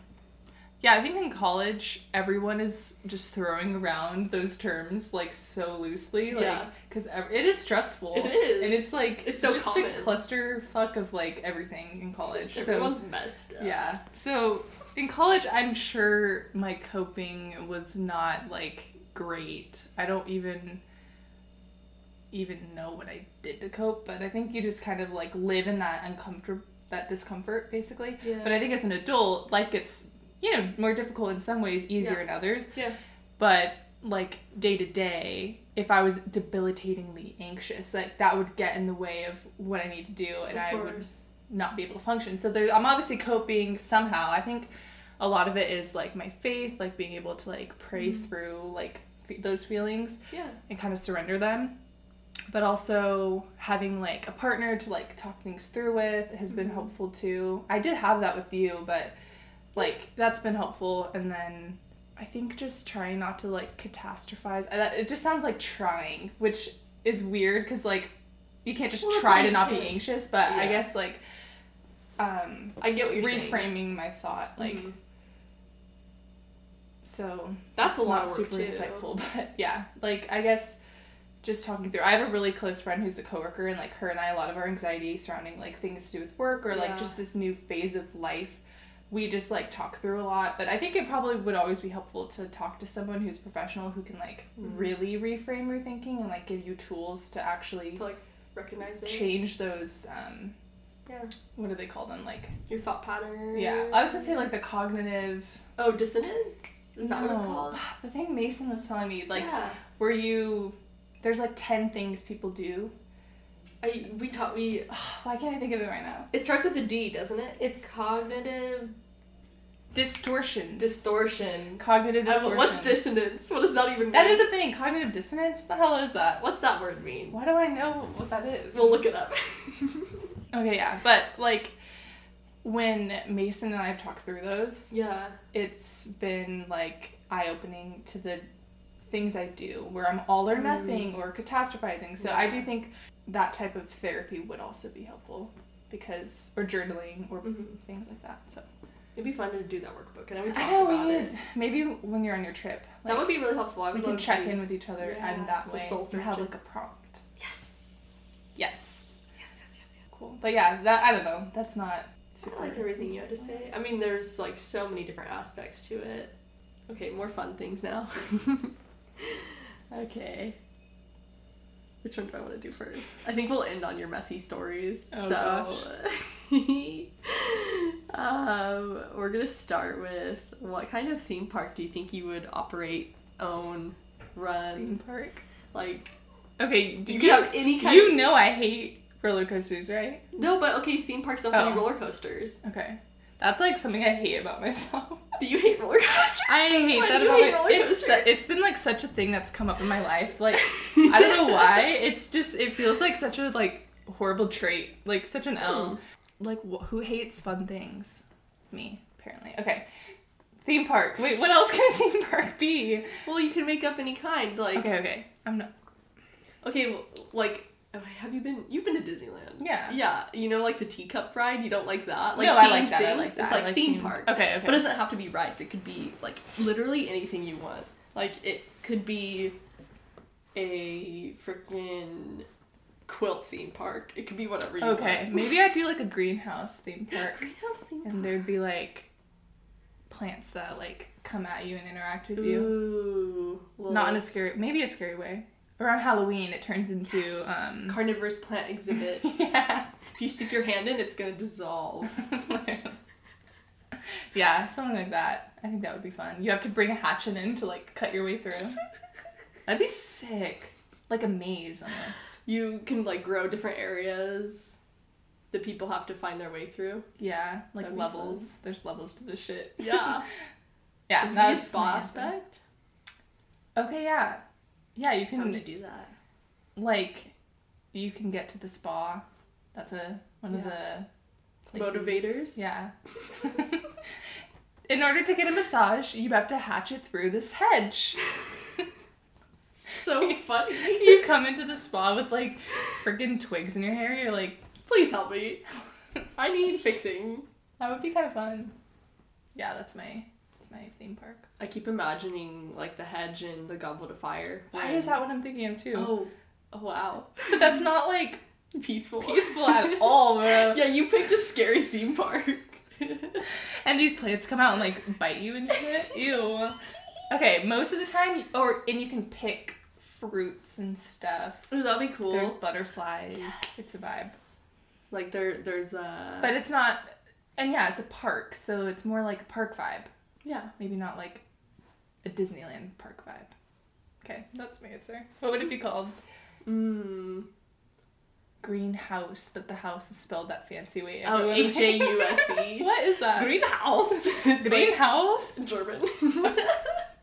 yeah i think in college everyone is just throwing around those terms like so loosely like Yeah. because it is stressful It is. and it's like It's so just common. a clusterfuck of like everything in college so everyone's messed up Yeah. So in college, I'm sure my coping was not like great. I don't even even know what I did to cope, but I think you just kind of like live in that uncomfortable that discomfort basically. Yeah. But I think as an adult, life gets you know, more difficult in some ways, easier Yeah. in others. Yeah. But like day to day, if I was debilitatingly anxious, like that would get in the way of what I need to do, and I would not be able to function. So there, I'm obviously coping somehow. I think a lot of it is like my faith, like being able to like pray Mm-hmm. through like f- those feelings Yeah. and kind of surrender them. But also having like a partner to like talk things through with has been Mhm. helpful too. I did have that with you, but like that's been helpful. And then I think just trying not to like catastrophize. I- that- It just sounds like trying, which is weird because like you can't just Well, try to not be anxious. But I guess like um I get what you're saying. reframing my thought like Mhm. so That's a lot not of work super too. insightful but yeah like i guess just talking through i have a really close friend who's a coworker and like her and i a lot of our anxiety surrounding like things to do with work or like Yeah. just this new phase of life we just like talk through a lot but i think it probably would always be helpful to talk to someone who's professional who can like Mhm. really reframe your thinking and like give you tools to actually To like recognize it. change those um Yeah. what do they call them like Your thought pattern. yeah i was gonna say like the cognitive Oh, dissonance? Is that what it's called? The thing Mason was telling me, like, yeah. where you, there's like 10 things people do. I we taught we Why can't I think of it right now? it starts with a D, doesn't it? It's- cognitive Distortions. distortion. Cognitive I. What's dissonance? What does that even mean? That is a thing. Cognitive dissonance? What the hell is that? What's that word mean? Why do I know what that is? We'll look it up. Okay, yeah. But, like, when Mason and I have talked through those, yeah. it's been, like, eye opening to the things I do where I'm all or Mm. nothing or catastrophizing. So I do think that type of therapy would also be helpful because, or journaling or Mhm. things like that. So It'd be fun to do that workbook, and I would talk I know about we it. need maybe when you're on your trip, that would be really helpful. I we can check in with each other Yeah, and that so way soul have like a prompt. Yes. Yes, Yes. Yes. Yes. Yes. cool. But yeah, that I don't know. That's not super. I like everything you had to say. I mean, there's like so many different aspects to it. Okay, more fun things now. okay. Which one do I want to do first? I think we'll end on your messy stories. Oh, so, um, we're gonna start with what kind of theme park do you think you would operate, own, run? Theme park. Like, Okay, do you you, could have any kind. you of, know I hate roller coasters, right? no, but okay, theme parks don't have any Oh. roller coasters. Okay, that's like something I hate about myself. Do you hate roller coasters? I hate Why that about hate it. roller It's su- coasters? it's been like such a thing that's come up in my life. Like I don't know why. It's just it feels like such a like horrible trait, like such an L. Hmm. Like wh- who hates fun things? Me apparently. Okay. Theme park. Wait, what else can a theme park be? Well, you can make up any kind. Like, Okay, okay. I'm not. okay, well, like, oh, have you been? You've been to Disneyland. Yeah. Yeah, you know, like the teacup ride. You don't like that. Like no, I like that. I like that. It's I like theme theme- park. Okay, okay. But it doesn't have to be rides. It could be like literally anything you want. Like it could be a freaking quilt theme park. It could be whatever you okay, want. Okay. Maybe I'd do like a greenhouse theme park, Greenhouse theme and there'd be like plants that like come at you and interact with you. Ooh, little Not in a scary, maybe a scary way. Around Halloween, it turns into Yes. um. carnivorous plant exhibit. yeah. if you stick your hand in, it's gonna dissolve. yeah, something like that. I think that would be fun. You have to bring a hatchet in to like cut your way through. That'd be sick. Like a maze almost. You can like grow different areas that people have to find their way through. Yeah, like That'd levels. There's levels to this shit. Yeah. yeah, be a that's spa aspect. Okay, yeah. Yeah, you can How can you do that? like you can get to the spa. That's a one of the places. Motivators? Yeah. In order to get a massage, you have to hatch it through this hedge. So funny. you come into the spa with like freaking twigs in your hair. You're like, Please help me. I need fixing. that would be kind of fun. Yeah, that's my my theme park. I keep imagining like the hedge and the goblet of fire. Why is that what I'm thinking of too? Oh, oh wow. But that's not like Peaceful. peaceful at all, bro. Yeah, you picked a scary theme park. And these plants come out and like bite you and shit. Ew. Okay, most of the time, or and you can pick fruits and stuff. Ooh, that'd be cool. There's butterflies. Yes. It's a vibe. Like there, there's a. But it's not, and yeah, it's a park, so it's more like a park vibe. Yeah. Maybe not like a Disneyland park vibe. Okay, that's my answer. What would it be called? Mm. Greenhouse, but the house is spelled that fancy way. Oh, H A U S E. What is that? Greenhouse. It's like Greenhouse? German.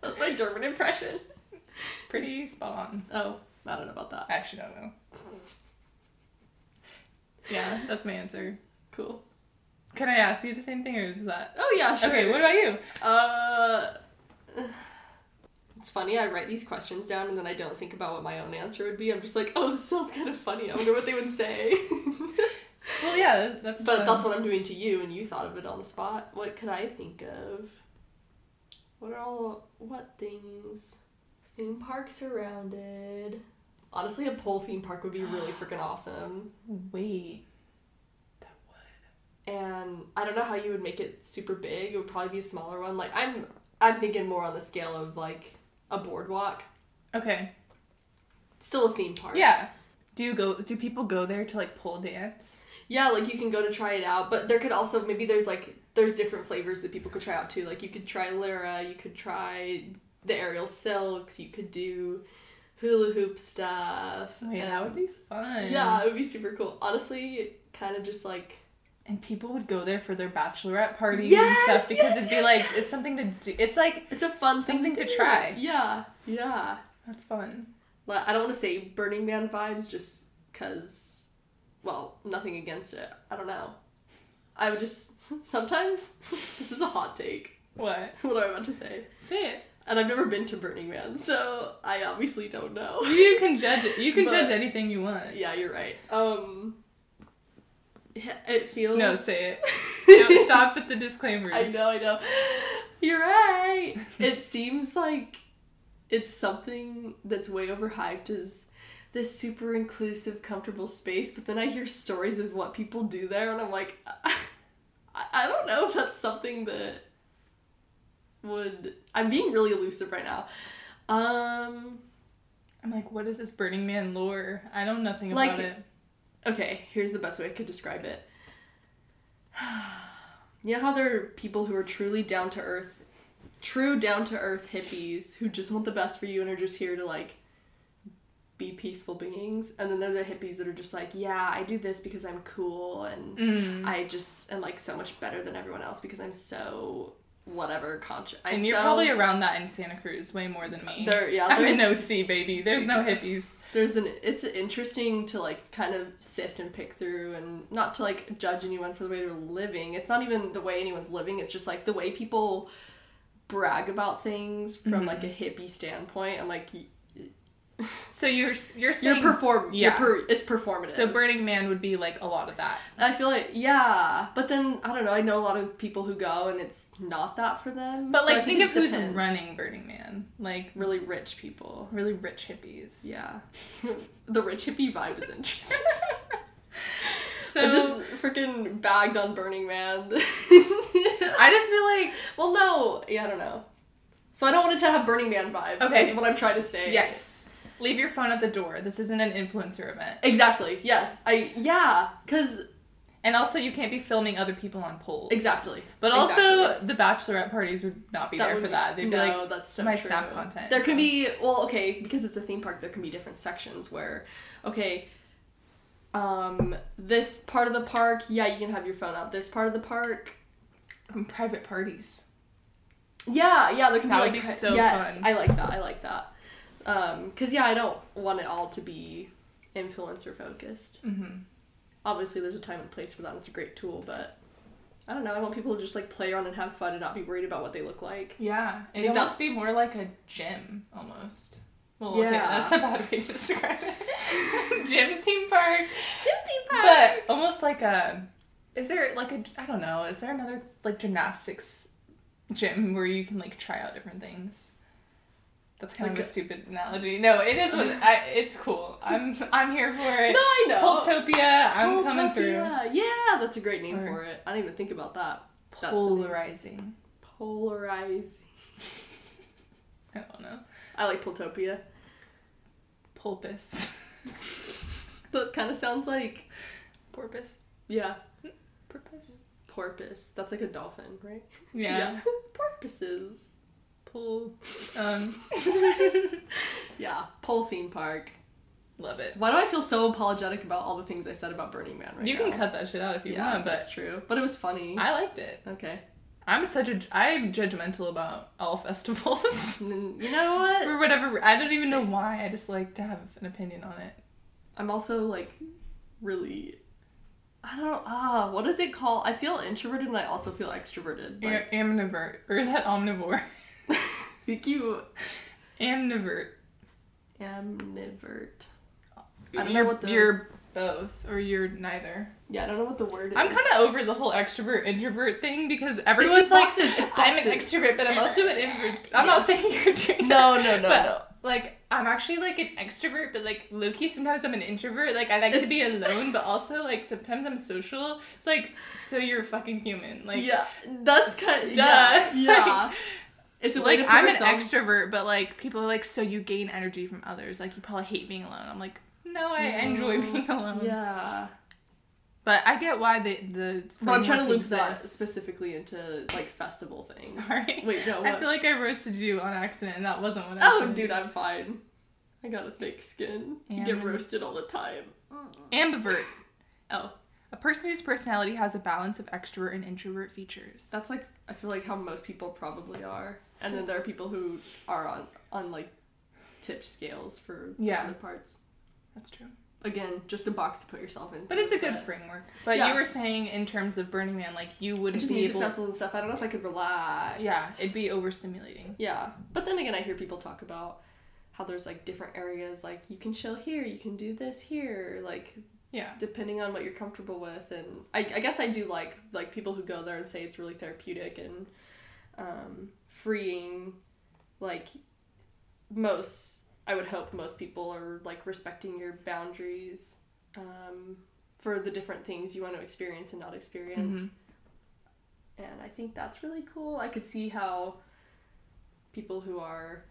That's my German impression. Pretty spot on. Oh, I don't know about that. I actually don't know. Yeah, that's my answer. Cool. Can I ask you the same thing, or is that Oh yeah, sure. okay? What about you? Uh, it's funny. I write these questions down and then I don't think about what my own answer would be. I'm just like, oh, this sounds kind of funny. I wonder what they would say. Well, yeah, that's. but um, that's what I'm doing to you, and you thought of it on the spot. What could I think of? What are all what things? Theme park surrounded. Honestly, a pole theme park would be really freaking awesome. Wait. And I don't know how you would make it super big. It would probably be a smaller one. Like I'm I'm thinking more on the scale of like a boardwalk. Okay. Still a theme park. Yeah. Do you go? Do people go there to like pole dance? Yeah, like you can go to try it out, but there could also maybe there's like there's different flavors that people could try out too. Like you could try Lyra, you could try the aerial silks, you could do hula hoop stuff. Wait, and- that would be fun. Yeah, it would be super cool. Honestly, kind of just like And people would go there for their bachelorette parties and stuff because yes, it'd be yes, like yes. it's something to do. It's like it's a fun thing Something to do. try. Yeah, yeah. that's fun. Like, I don't want to say Burning Man vibes just because, well, nothing against it. I don't know. I would just, sometimes, this is a hot take, What? what am I'm about to say. Say it. And I've never been to Burning Man, so I obviously don't know. You can judge it. You can But- judge anything you want. yeah, you're right. Um, it feels. No, say it. Don't stop at the disclaimers. I know, I know. You're right. it seems like it's something that's way overhyped as this super inclusive, comfortable space, but then I hear stories of what people do there, and I'm like, I, I don't know if that's something that would. I'm being really elusive right now. Um, I'm like, what is this Burning Man lore? I know nothing Like- about it. Okay, here's the best way I could describe it. You know how there are people who are truly down to earth, true down to earth hippies who just want the best for you and are just here to like be peaceful beings, and then there are the hippies that are just like, yeah, I do this because I'm cool and Mm. I just am like so much better than everyone else because I'm so whatever conscious. And you're so, probably around that in Santa Cruz way more than me. there. Yeah, I'm in OC, baby. There's no hippies. there's an it's interesting to like kind of sift and pick through and not to like judge anyone for the way they're living it's not even the way anyone's living it's just like the way people brag about things from mm-hmm. like a hippie standpoint i'm like So you're you're you're perform yeah. yeah per- it's performative so Burning Man would be like a lot of that. i feel like yeah but then i don't know i know a lot of people who go and it's not that for them But So like, think it of who's depends. running Burning Man. Like really rich people really rich hippies. yeah the rich hippie vibe is interesting So I just freaking bagged on Burning Man. I just feel like well, no, yeah, I don't know. So I don't want it to have Burning Man vibes. Okay. is what I'm trying to say. yes, leave your phone at the door. This isn't an influencer event, exactly. Yes, I yeah, cause and also you can't be filming other people on poles. exactly. But also, Exactly. the bachelorette parties would not be there for be- that. They'd be no, like, that's so my true. Snap content There is can be well, okay, because it's a theme park. There can be different sections where, okay, um, this part of the park, yeah, you can have your phone out. This part of the park, um, private parties. Yeah, yeah, there can That be would like be so yes, fun. I like that. I like that. Um, cause yeah, I don't want it all to be influencer focused. Mm-hmm. Obviously, there's a time and place for that. It's a great tool, but I don't know. I want people to just like play around and have fun and not be worried about what they look like. Yeah, it must be more like a gym almost. Well, okay, Yeah. that's a bad way to describe it. gym theme park, Gym theme park. but almost like a. Is there like a I don't know? Is there another like gymnastics gym where you can like try out different things? That's kind Like of a a- stupid analogy. No, it is what I, it's cool. I'm I'm here for it. No, I know. Poltopia, I'm coming through. Poltopia. Yeah, that's a great name Or- for it. I didn't even think about that. That's the name. Polarizing. Polarize. I don't know. I like Poltopia. Pulpus. That kind of sounds like Porpoise. yeah. Porpoise. porpoise. That's like a dolphin, right? Yeah. Porpoises. Pull. Um. Yeah. pool theme park. love it. Why do I feel so apologetic about all the things I said about Burning Man right you now? can cut that shit out if you yeah, want, but that's true. But it was funny. I liked it. okay. I'm such a I'm judgmental about all festivals. You know what? For whatever I don't even know why. I just like to have an opinion on it. I'm also like really. I don't ah. What is it called? I feel introverted and I also feel extroverted. Like, Am- Amnivert. Or is that omnivore? think you Amnivert. amnivert. I don't know you're, what the- you're both or you're neither. Yeah, I don't know what the word is. I'm kind of over the whole extrovert introvert thing because everyone's like, boxes, it's I'm an extrovert, but I'm also an introvert. I'm Yeah. not saying you're doing No, no, no, but, no. Like I'm actually like an extrovert, but like lowkey. Sometimes I'm an introvert. Like I like to be alone, but also like sometimes I'm social. It's like so you're fucking human. Like yeah, that's kind of Duh. yeah. yeah. Like- it's a way like to put I'm an extrovert, but like people are like, so you gain energy from others. Like you probably hate being alone. I'm like, no, I enjoy being alone. Yeah, But I get why the the. but I'm trying to loop that specifically into like festival things. Sorry. Wait, no. I feel like I roasted you on accident, and that wasn't what I. was oh, to dude, do. I'm fine. I got a thick skin. You get roasted all the time. ambivert. Oh, A person whose personality has a balance of extrovert and introvert features. that's like I feel like how most people probably are, and So- then there are people who are on on like tipped scales for Yeah. other parts. That's true. Again, just a box to put yourself in. But it's a good framework. But Yeah. you were saying in terms of Burning Man, like you wouldn't Just be music able. festivals and stuff. I don't know if I could relax. Yeah, it'd be overstimulating. Yeah, but then again, I hear people talk about how there's like different areas, like you can chill here, you can do this here, like Yeah. depending on what you're comfortable with. And I, I guess I do like like people who go there and say it's really therapeutic and um, freeing. Like most, I would hope most people are like respecting your boundaries um, for the different things you want to experience and not experience. Mhm. And I think that's really cool. I could see how people who are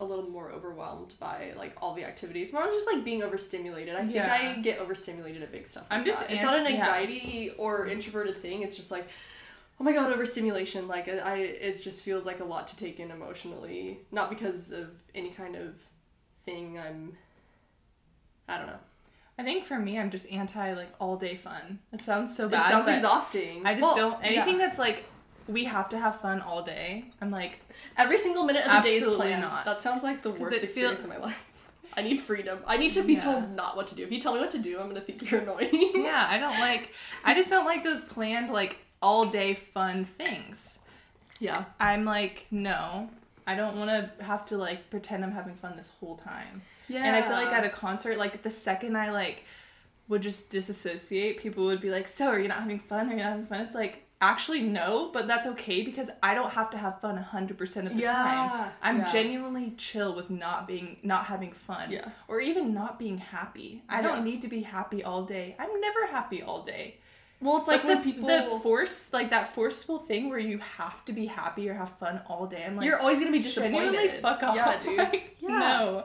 a little more overwhelmed by like all the activities, more just like being overstimulated. I think Yeah. I get overstimulated at big stuff. I'm just that. It's not an yeah. anxiety or introverted thing. It's just like, oh my god, overstimulation. Like I, I, it just feels like a lot to take in emotionally. Not because of any kind of thing. I'm. I don't know. I think for me, I'm just anti like all day fun. It sounds so bad. It sounds exhausting. I just Well, don't anything yeah. that's like we have to have fun all day. I'm like, Every single minute of the day is planned. not. That sounds like the worst experience feel- of my life. I need freedom. I need to be Yeah. told not what to do. If you tell me what to do, I'm gonna think you're annoying. yeah, I don't like. I just don't like those planned like all day fun things. yeah. I'm like, no, I don't want to have to like pretend I'm having fun this whole time. Yeah. And I feel like at a concert, like the second I like would just disassociate, people would be like, "So are you not having fun? Are you not having fun?" It's like actually no, but that's okay because I don't have to have fun hundred percent of the Yeah, time. I'm yeah. genuinely chill with not being not having fun. Yeah. Or even not being happy. I don't need to be happy all day. I'm never happy all day. Well, it's like But when the, people. the force, like that forceful thing where you have to be happy or have fun all day. I'm like, you're always gonna be disappointed. genuinely fuck off. Yeah, dude. Like, Yeah. No,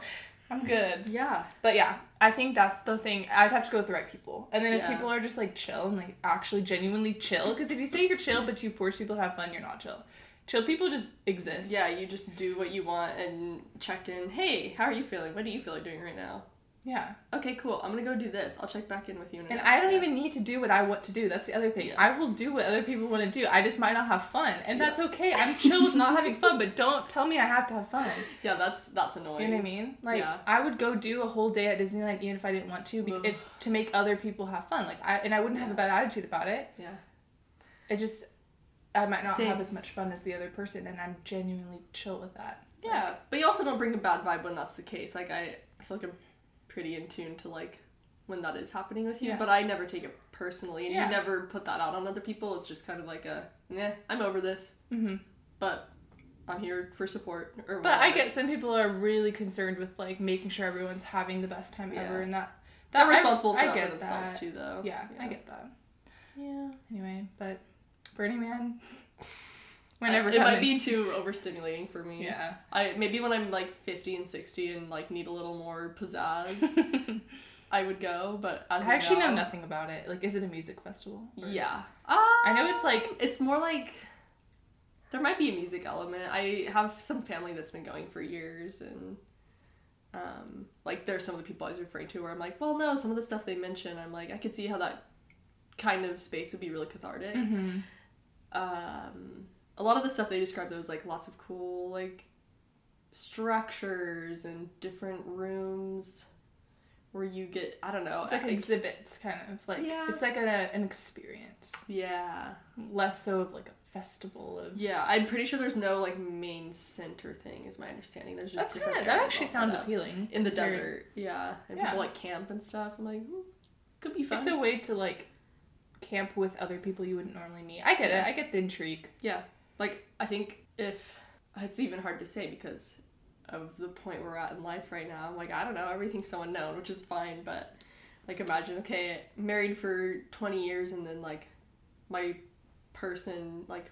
I'm good. Yeah. But yeah, I think that's the thing. I'd have to go with the right people. And then if people are just like chill and like actually genuinely chill, because if you say you're chill but you force people to have fun, you're not chill. Chill people just exist. Yeah, you just do what you want and check in. Hey, how are you feeling? What do you feel like doing right now? Yeah. Okay, cool. I'm gonna go do this. I'll check back in with you. In And. I don't even need to do what I want to do. That's the other thing. Yeah. I will do what other people want to do. I just might not have fun. And Yeah. that's okay. I'm chill with not having fun, but don't tell me I have to have fun. Yeah, that's that's annoying. You know what I mean? Like Yeah. I would go do a whole day at Disneyland even if I didn't want to, be- if to make other people have fun. Like I and I wouldn't have a bad attitude about it. Yeah. It just I might not Same. have as much fun as the other person, and I'm genuinely chill with that. Yeah, but you also don't bring a bad vibe when that's the case. Like I, I feel like I'm pretty in tune to like when that is happening with you, Yeah. but I never take it personally, and Yeah. you never put that out on other people. It's just kind of like a, yeah, I'm over this, Mm-hmm. but I'm here for support or. But I get some people are really concerned with like making sure everyone's having the best time ever, and that they're that- responsible for I, that for themselves that. too, though. Yeah, I get that. Yeah. Anyway, but Burning Man, we're never it might be too overstimulating for me. Yeah. I maybe when I'm like 50 and 60 and like need a little more pizzazz, I would go, but as I actually now, know nothing about it. Like, is it a music festival? Or- Yeah. I know it's like It's more like there might be a music element. I have some family that's been going for years and um like there's some of the people I was referring to where I'm like, well no, some of the stuff they mention, I'm like, I could see how that kind of space would be really cathartic. mhm. Um a lot of the stuff they described there was like lots of cool like structures and different rooms where you get I don't know. it's like exhibits, kind of like Yeah. it's like a, an experience, yeah. less so of like a festival of. Yeah, I'm pretty sure there's no like main center thing. Is my understanding. There's just that's different kind of that actually sounds appealing. in the Very- desert. Yeah, and Yeah. people like camp and stuff. I'm like, hmm, could be fun. It's a way to like camp with other people you wouldn't normally meet. I get Yeah. it. I get the intrigue. yeah, like I think if it's even hard to say because of the point we're at in life right now. I'm like, I don't know, everything's so unknown, which is fine, but like imagine, okay, married for 20 years and then like my person like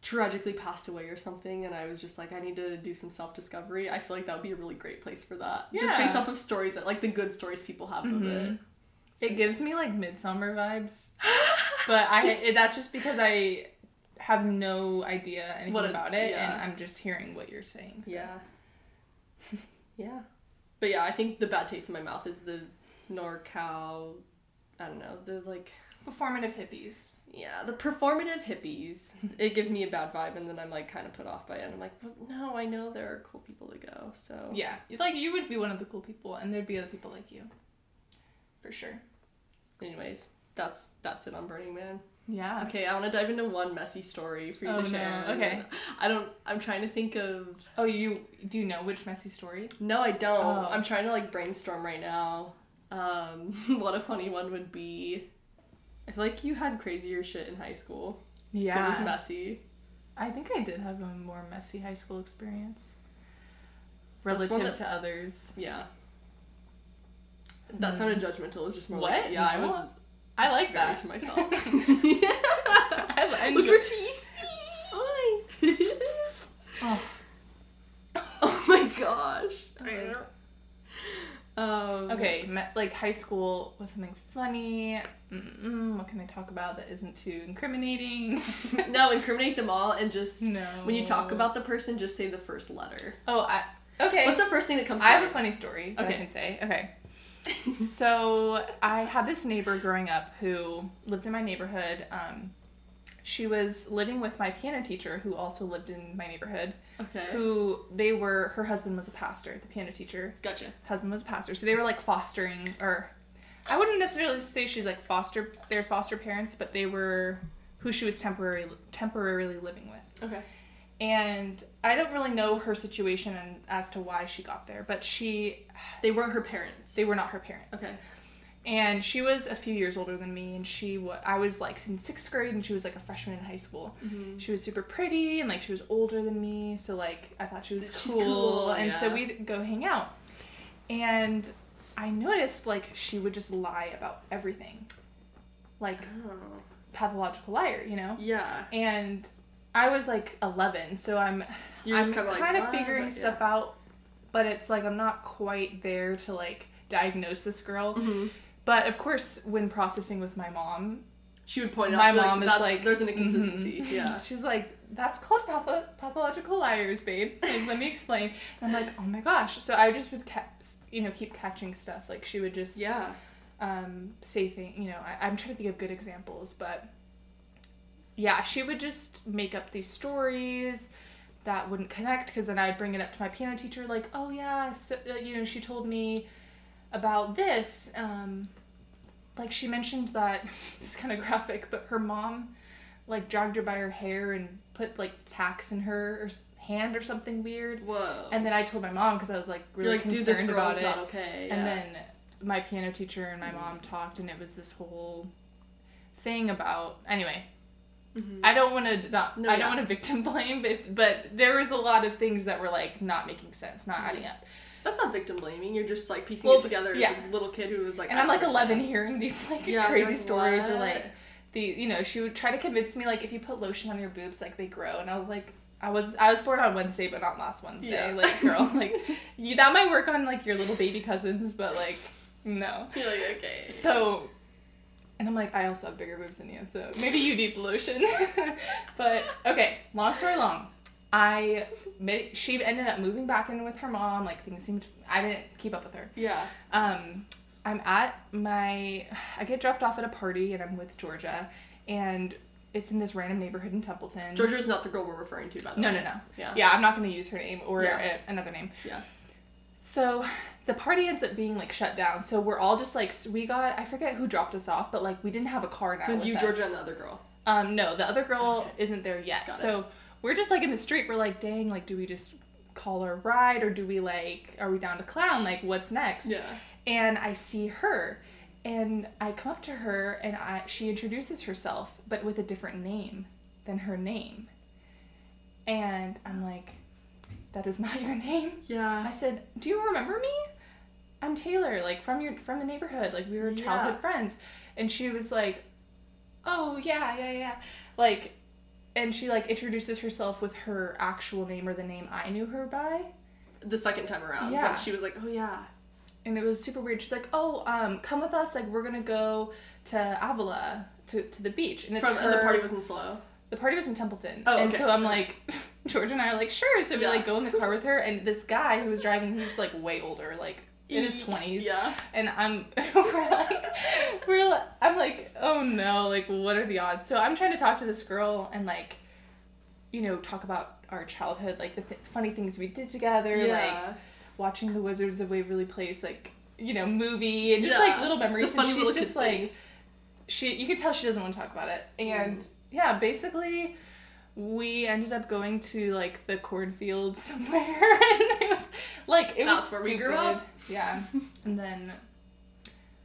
tragically passed away or something and I was just like I need to do some self-discovery. I feel like that would be a really great place for that. Yeah. Just based off of stories that like the good stories people have of it. Mhm. It gives me like midsummer vibes, but I it, that's just because I have no idea anything about it, yeah. and I'm just hearing what you're saying. so. Yeah. yeah. But yeah, I think the bad taste in my mouth is the NorCal. I don't know. The like, Performative hippies. yeah, the performative hippies. it gives me a bad vibe, and then I'm like kind of put off by it. I'm like, but no, I know there are cool people to go. So Yeah, like you would be one of the cool people, and there'd be other people like you, for sure. Anyways, that's that's it on Burning Man. Yeah. Okay, I want to dive into one messy story for you Oh, to share. no. Okay. I don't. I'm trying to think of. Oh, you do you know which messy story? No, I don't. Oh. I'm trying to like brainstorm right now. Um, what a funny one would be. I feel like you had crazier shit in high school. Yeah. It was messy. I think I did have a more messy high school experience. Relative that- to others. Yeah. That Hmm. sounded judgmental. It was just more What? like yeah, I was I like that. to myself. I, I Look at your teeth. Oh. oh my gosh. Um, Okay, like high school was something funny. Mm-mm, what can I talk about that isn't too incriminating? no, incriminate them all and just no. when you talk about the person, just say the first letter. Oh, I okay. What's the first thing that comes to I have a funny story that Okay. I can say. Okay. so I had this neighbor growing up who lived in my neighborhood. Um, she was living with my piano teacher, who also lived in my neighborhood. Okay. Who they were. Her husband was a pastor. The piano teacher Gotcha. husband was a pastor, so they were like fostering, or I wouldn't necessarily say she's like foster. They're foster parents, but they were who she was temporarily temporarily living with. Okay. And I don't really know her situation and as to why she got there, but she They weren't her parents. they were not her parents. Okay. And she was a few years older than me, and she wa I was like in sixth grade, and she was like a freshman in high school. Mm-hmm. She was super pretty, and like she was older than me, so like I thought she was She's cool, cool, and so we'd go hang out. And I noticed like she would just lie about everything, like Oh. pathological liar, you know. Yeah. And I was like 11, so I'm You're I'm like, kind of "Ah," figuring but stuff out, but it's like I'm not quite there to like diagnose this girl. hmm But of course, when processing with my mom, She would point out. my mom is like, "There's an inconsistency." mhm. Yeah. she's like, "That's called patho- pathological liars, babe." Like, let me explain. And I'm like, "Oh my gosh!" So I just would, ca- you know, keep catching stuff. Like she would just, Yeah. um, say things. You know, I, I'm trying to think of good examples, but yeah, she would just make up these stories that wouldn't connect because then I'd bring it up to my piano teacher, like, oh yeah, so, uh, you know, she told me about this. Um, like she mentioned that it's kind of graphic, but her mom like dragged her by her hair and put like tacks in her or hand or something weird. Whoa. And then I told my mom because I was like really like, concerned about it. not okay. And then my piano teacher and my mom talked, and it was this whole thing about. Anyway, Mhm. I don't want to not. No, I don't want to victim blame, but but there was a lot of things that were like not making sense, not adding up. That's not victim blaming. You're just like piecing Well, it together yeah. as a little kid who was like. And I'm like 11, understand. hearing these like Yeah, crazy like, stories, or like the you know she would try to convince me like if you put lotion on your boobs like they grow, and I was like. I was I was born on Wednesday, but not last Wednesday. Yeah. Like, girl, like you, that might work on like your little baby cousins, but like no. You're like, okay. So, and I'm like, I also have bigger boobs than you, so maybe you need the lotion. but okay, long story long, I made, she ended up moving back in with her mom. Like things seemed, I didn't keep up with her. Yeah. Um, I'm at my, I get dropped off at a party and I'm with Georgia, and it's in this random neighborhood in Templeton. Georgia is not the girl we're referring to, by the No, way. no, no. Yeah. Yeah, I'm not going to use her name or Yeah. a- another name. Yeah. So the party ends up being like shut down. So we're all just like we got I forget who dropped us off, but like we didn't have a car now. So it's you, us. Georgia, and the other girl. Um, no, the other girl Okay. isn't there yet. Got it. so we're just like in the street. We're like, dang, like, do we just call her a ride or do we like, are we down to clown? Like, what's next? Yeah. And I see her, and I come up to her, and I she introduces herself, but with a different name than her name. And I'm like, that is not your name. Yeah. I said, "Do you remember me? I'm Taylor, like from your from the neighborhood. Like we were Yeah. childhood friends." And she was like, "Oh yeah, yeah, yeah." Like, and she like introduces herself with her actual name or the name I knew her by, The second time around. Yeah. She was like, oh, yeah. and it was super weird. She's like, "Oh, um, come with us. Like we're gonna go to Avila." To, to the beach and it's From, and the party wasn't SLO. the party was in Templeton. Oh, okay. and so I'm like, George and I are like, sure. So we Yeah. like go in the car with her, and this guy who was driving, he's like way older, like in his twenties. Yeah. And I'm, we're like, we're like, I'm like, oh no, like what are the odds? So I'm trying to talk to this girl and like, you know, talk about our childhood, like the th- funny things we did together, like watching the Wizards of Waverly Place, like you know, movie and just like little memories. And she's just like things. she you could tell she doesn't want to talk about it and Mm. yeah basically we ended up going to like the cornfield somewhere and it was like it That's was where we grew up? yeah and then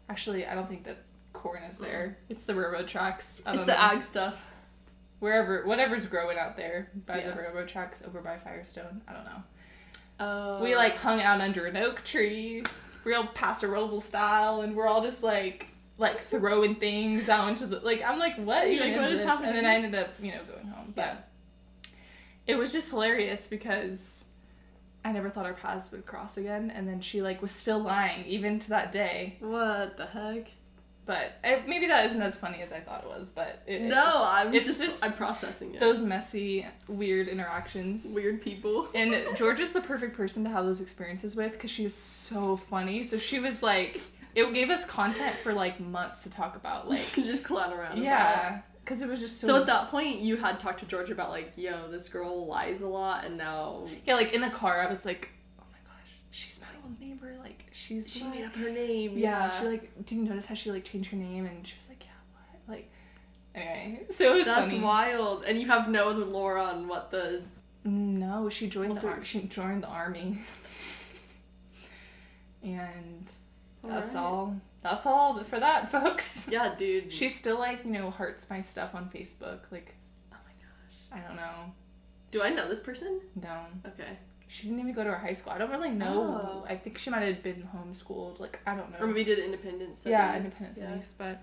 actually i don't think that corn is there mm. it's the railroad tracks I It's the know. ag stuff. wherever whatever's growing out there by Yeah. the railroad tracks over by firestone i don't know Oh. we like hung out under an oak tree, real Paso Robles style, and we're all just like like throwing things out into the like I'm like what even like, what is is this? And then? I ended up you know going home, but it was just hilarious because I never thought our paths would cross again, and then she like was still lying even to that day. What the heck? But maybe that isn't as funny as I thought it was. But it, No, I'm it's just, just I'm processing it. those messy weird interactions. weird people. And George is the perfect person to have those experiences with because she's so funny. So she was like, it gave us content for like months to talk about. Like, just clown around. yeah, because it was just so. So at that point, you had talked to George about like, yo, this girl lies a lot, and now yeah, like in the car, I was like, oh my gosh, she's my old neighbor. Like, she's she like- made up her name. Yeah, she like, did you notice how she like changed her name? And she was like, yeah, what? Like, anyway, so it was That's funny. wild, and you have no other lore on what the. Mm, no, she joined Well, the ar- she joined the army. and that's all. That's all for that, folks. Yeah, dude. She still like you know hearts my stuff on Facebook. Like Oh my gosh. I don't know. Do I know this person? No, Okay. she didn't even go to our high school. I don't really know. Oh. I think she might have been homeschooled. Like I don't know. Or maybe did independence. Study. yeah, independent Yeah. studies. But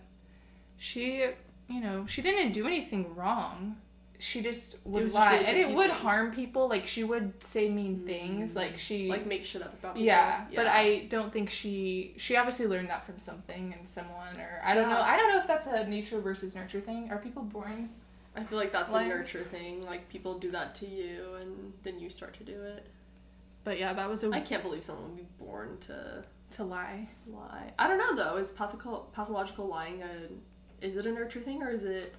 she, you know, she didn't do anything wrong. She just would was just lie, really and it would harm people. Like she would say mean things. Mm. Like she Like make shit up about people. Yeah, but I don't think she she obviously learned that from something and someone or I don't know. I don't know if that's a nature versus nurture thing. Are people born? I feel like that's Liars. a nurture thing. Like people do that to you, and then you start to do it. But yeah, that was a I can't believe someone would be born to to lie. lie. I don't know though. Is pathical, pathological lying a is it a nurture thing or is it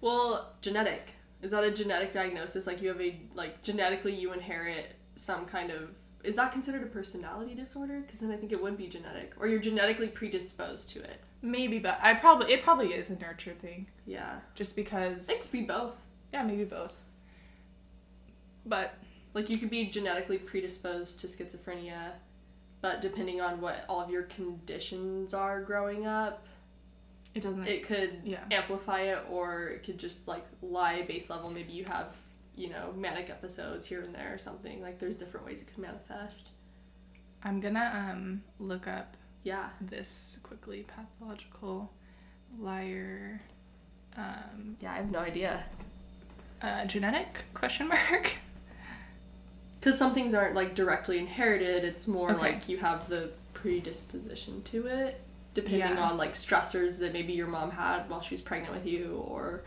Well, genetic? Is that a genetic diagnosis? Like you have a like genetically you inherit some kind of is that considered a personality disorder? Because then I think it would be genetic, or you're genetically predisposed to it. maybe, but I probably it probably is a nurture thing, Yeah, just because. it could be both. Yeah, maybe both. But Like you could be genetically predisposed to schizophrenia, but depending on what all of your conditions are growing up, it doesn't. it could yeah. amplify it or it could just like lie base level. Maybe you have, you know, manic episodes here and there or something. Like there's different ways it could manifest. I'm gonna um look up Yeah. this quickly. Pathological liar. Um, Yeah, I have no idea. uh, genetic question mark. Because some things aren't like directly inherited. It's more Okay. like you have the predisposition to it, depending Yeah. on like stressors that maybe your mom had while she was pregnant with you or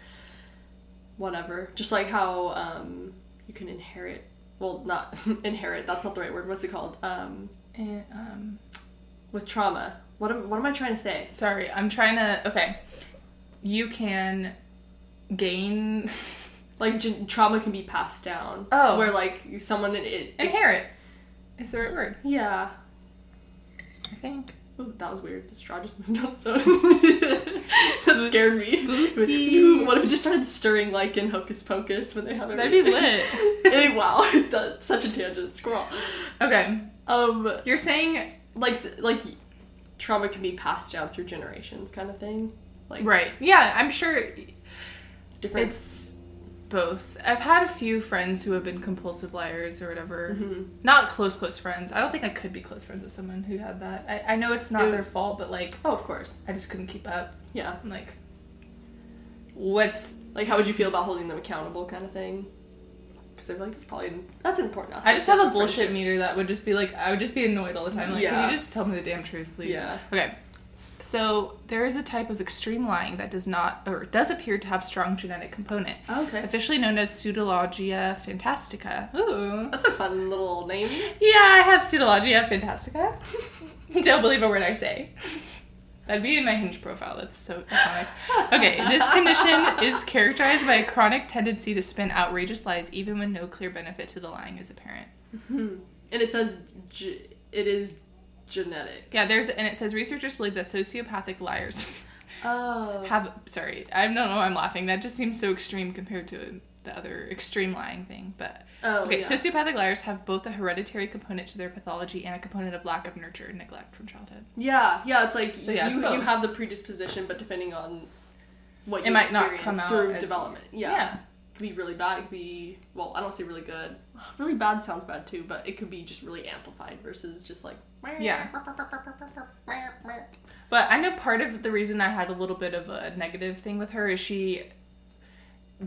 whatever. Just like how um, you can inherit. Well, not inherit. That's not the right word. What's it called? Um, And, um, with trauma. What am What am I trying to say? sorry, I'm trying to. Okay, you can gain Like trauma can be passed down. Oh. Where like someone it, it inherit. Is the right word? yeah. I think. Ooh, that was weird. The straw just moved on its own. that scared me. What if it just started stirring like in Hocus Pocus when they have That'd be lit. Anyway, wow, that's such a tangent. Squirrel. Okay, Um, you're saying like like trauma can be passed down through generations, kind of thing. Like right? Yeah, I'm sure different. it's both. I've had a few friends who have been compulsive liars or whatever. Mhm. Not close, close friends. I don't think I could be close friends with someone who had that. I, I know it's not Ew. their fault, but like Oh, of course. I just couldn't keep up. Yeah. I'm like, what's Like, how would you feel about holding them accountable, kind of thing? Because I feel like that's probably that's an important. I just have a bullshit friendship. meter that would just be like, I would just be annoyed all the time. Like, can you just tell me the damn truth, please? Yeah. Okay. So there is a type of extreme lying that does not, or does appear to have strong genetic component, Oh, okay. officially known as pseudologia fantastica. Ooh. That's a fun little name. Yeah, I have pseudologia fantastica. Don't believe a word I say. That'd be in my hinge profile. That's so iconic. Okay, this condition is characterized by a chronic tendency to spin outrageous lies even when no clear benefit to the lying is apparent. Hmm. And it says it is genetic. Yeah, there's and it says researchers believe that sociopathic liars Oh. have sorry, I don't know why I'm laughing. That just seems so extreme compared to the other extreme lying thing. But oh. okay, yeah. sociopathic liars have both a hereditary component to their pathology and a component of lack of nurture and neglect from childhood. Yeah, yeah. It's like So, yeah, you you have the predisposition, but depending on what It you might not come out through development. Yeah. It could be really bad. It could be well. I don't say really good. Really bad sounds bad too, but it could be just really amplified versus just like Yeah. But I know part of the reason I had a little bit of a negative thing with her is she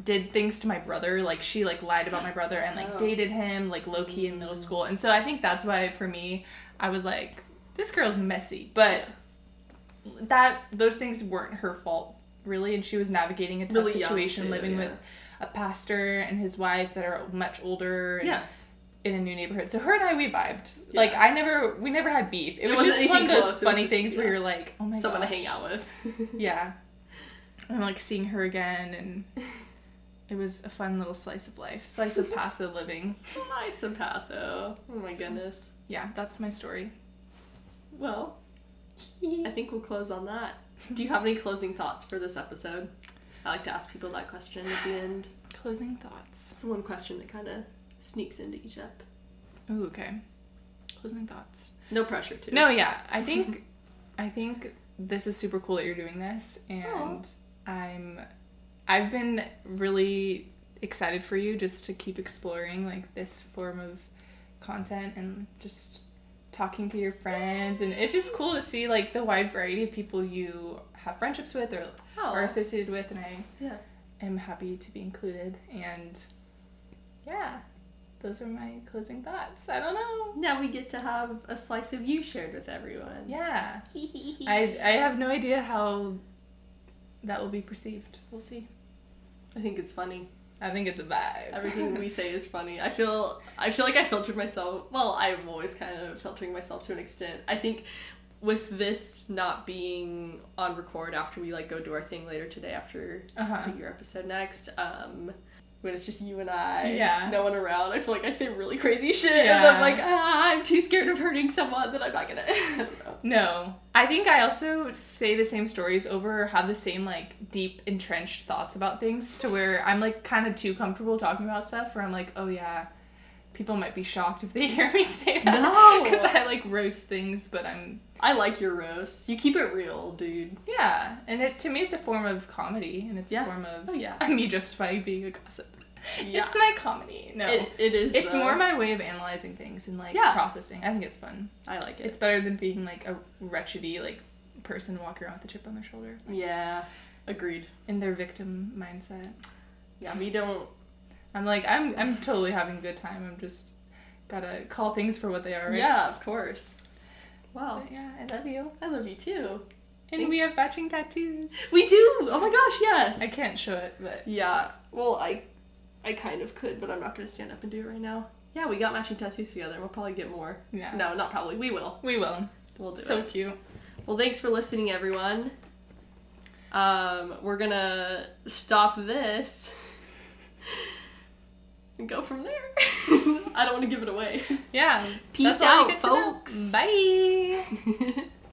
did things to my brother. Like she like lied about my brother and like Oh. dated him like low key in middle mm. school. And so I think that's why for me I was like, this girl's messy. But that those things weren't her fault really and she was navigating a tough Really situation too, living yeah. with a pastor and his wife that are much older and Yeah. In a new neighborhood. So her and I we vibed. Like I never we never had beef. It, It was just one of those close, funny just- things where yeah. you're like, oh my god, someone gosh. to hang out with. Yeah. And like seeing her again and it was a fun little slice of life. Slice of Paso living. Slice of Paso. Oh my So- goodness. Yeah, that's my story. Well, I think we'll close on that. Do you have any closing thoughts for this episode? I like to ask people that question at the end. Closing thoughts. It's the one question that kind of sneaks into each ep. Ooh, okay. Closing thoughts. No pressure to. No, yeah. I think I think this is super cool that you're doing this and I'm I've been really excited for you just to keep exploring like this form of content and just talking to your friends and it's just cool to see like the wide variety of people you have friendships with or Oh, are associated with and I yeah. am happy to be included and yeah those are my closing thoughts i don't know Now we get to have a slice of you shared with everyone. yeah I I I have no idea how that will be perceived. We'll see. I think it's funny. I think it's a vibe. Everything we say is funny. I feel I feel like I filtered myself. Well, I'm always kind of filtering myself to an extent. I think with this not being on record after we like go do our thing later today after Uh-huh. your episode next, um when it's just you and I, Yeah. no one around, I feel like I say really crazy shit, and I'm like, ah, I'm too scared of hurting someone that I'm not gonna. I don't know. No. I think I also say the same stories over have the same like deep entrenched thoughts about things to where I'm like kind of too comfortable talking about stuff where I'm like, "Oh yeah, people might be shocked if they hear me say that." No. Cuz I like roast things, but I'm I like your roast. You keep it real, dude. yeah, and it to me it's a form of comedy and it's Yeah. a form of Oh, yeah. me justifying being a gossip. Yeah. It's my comedy. No. It, it is. It's though. more my way of analyzing things and like Yeah. processing. I think it's fun. I like it. It's better than being like a wretchedy like person walking around with a chip on their shoulder yeah, agreed. in their victim mindset. Yeah, we don't. I'm like I'm I'm totally having a good time. I'm just gotta call things for what they are. Right? Yeah, of course. Wow. But yeah, I love you. I love you too. And we have matching tattoos. We do. Oh my gosh, yes. I can't show it, but Yeah. Well, I I kind of could, but I'm not to stand up and do it right now. Yeah, we got matching tattoos together. We'll probably get more. yeah. No, not probably. We will. We will. We'll do So it. So cute. Well, thanks for listening, everyone. Um, we're gonna stop this and go from there. I don't want to give it away. Yeah. Peace That's all you out, get to know. folks. Bye.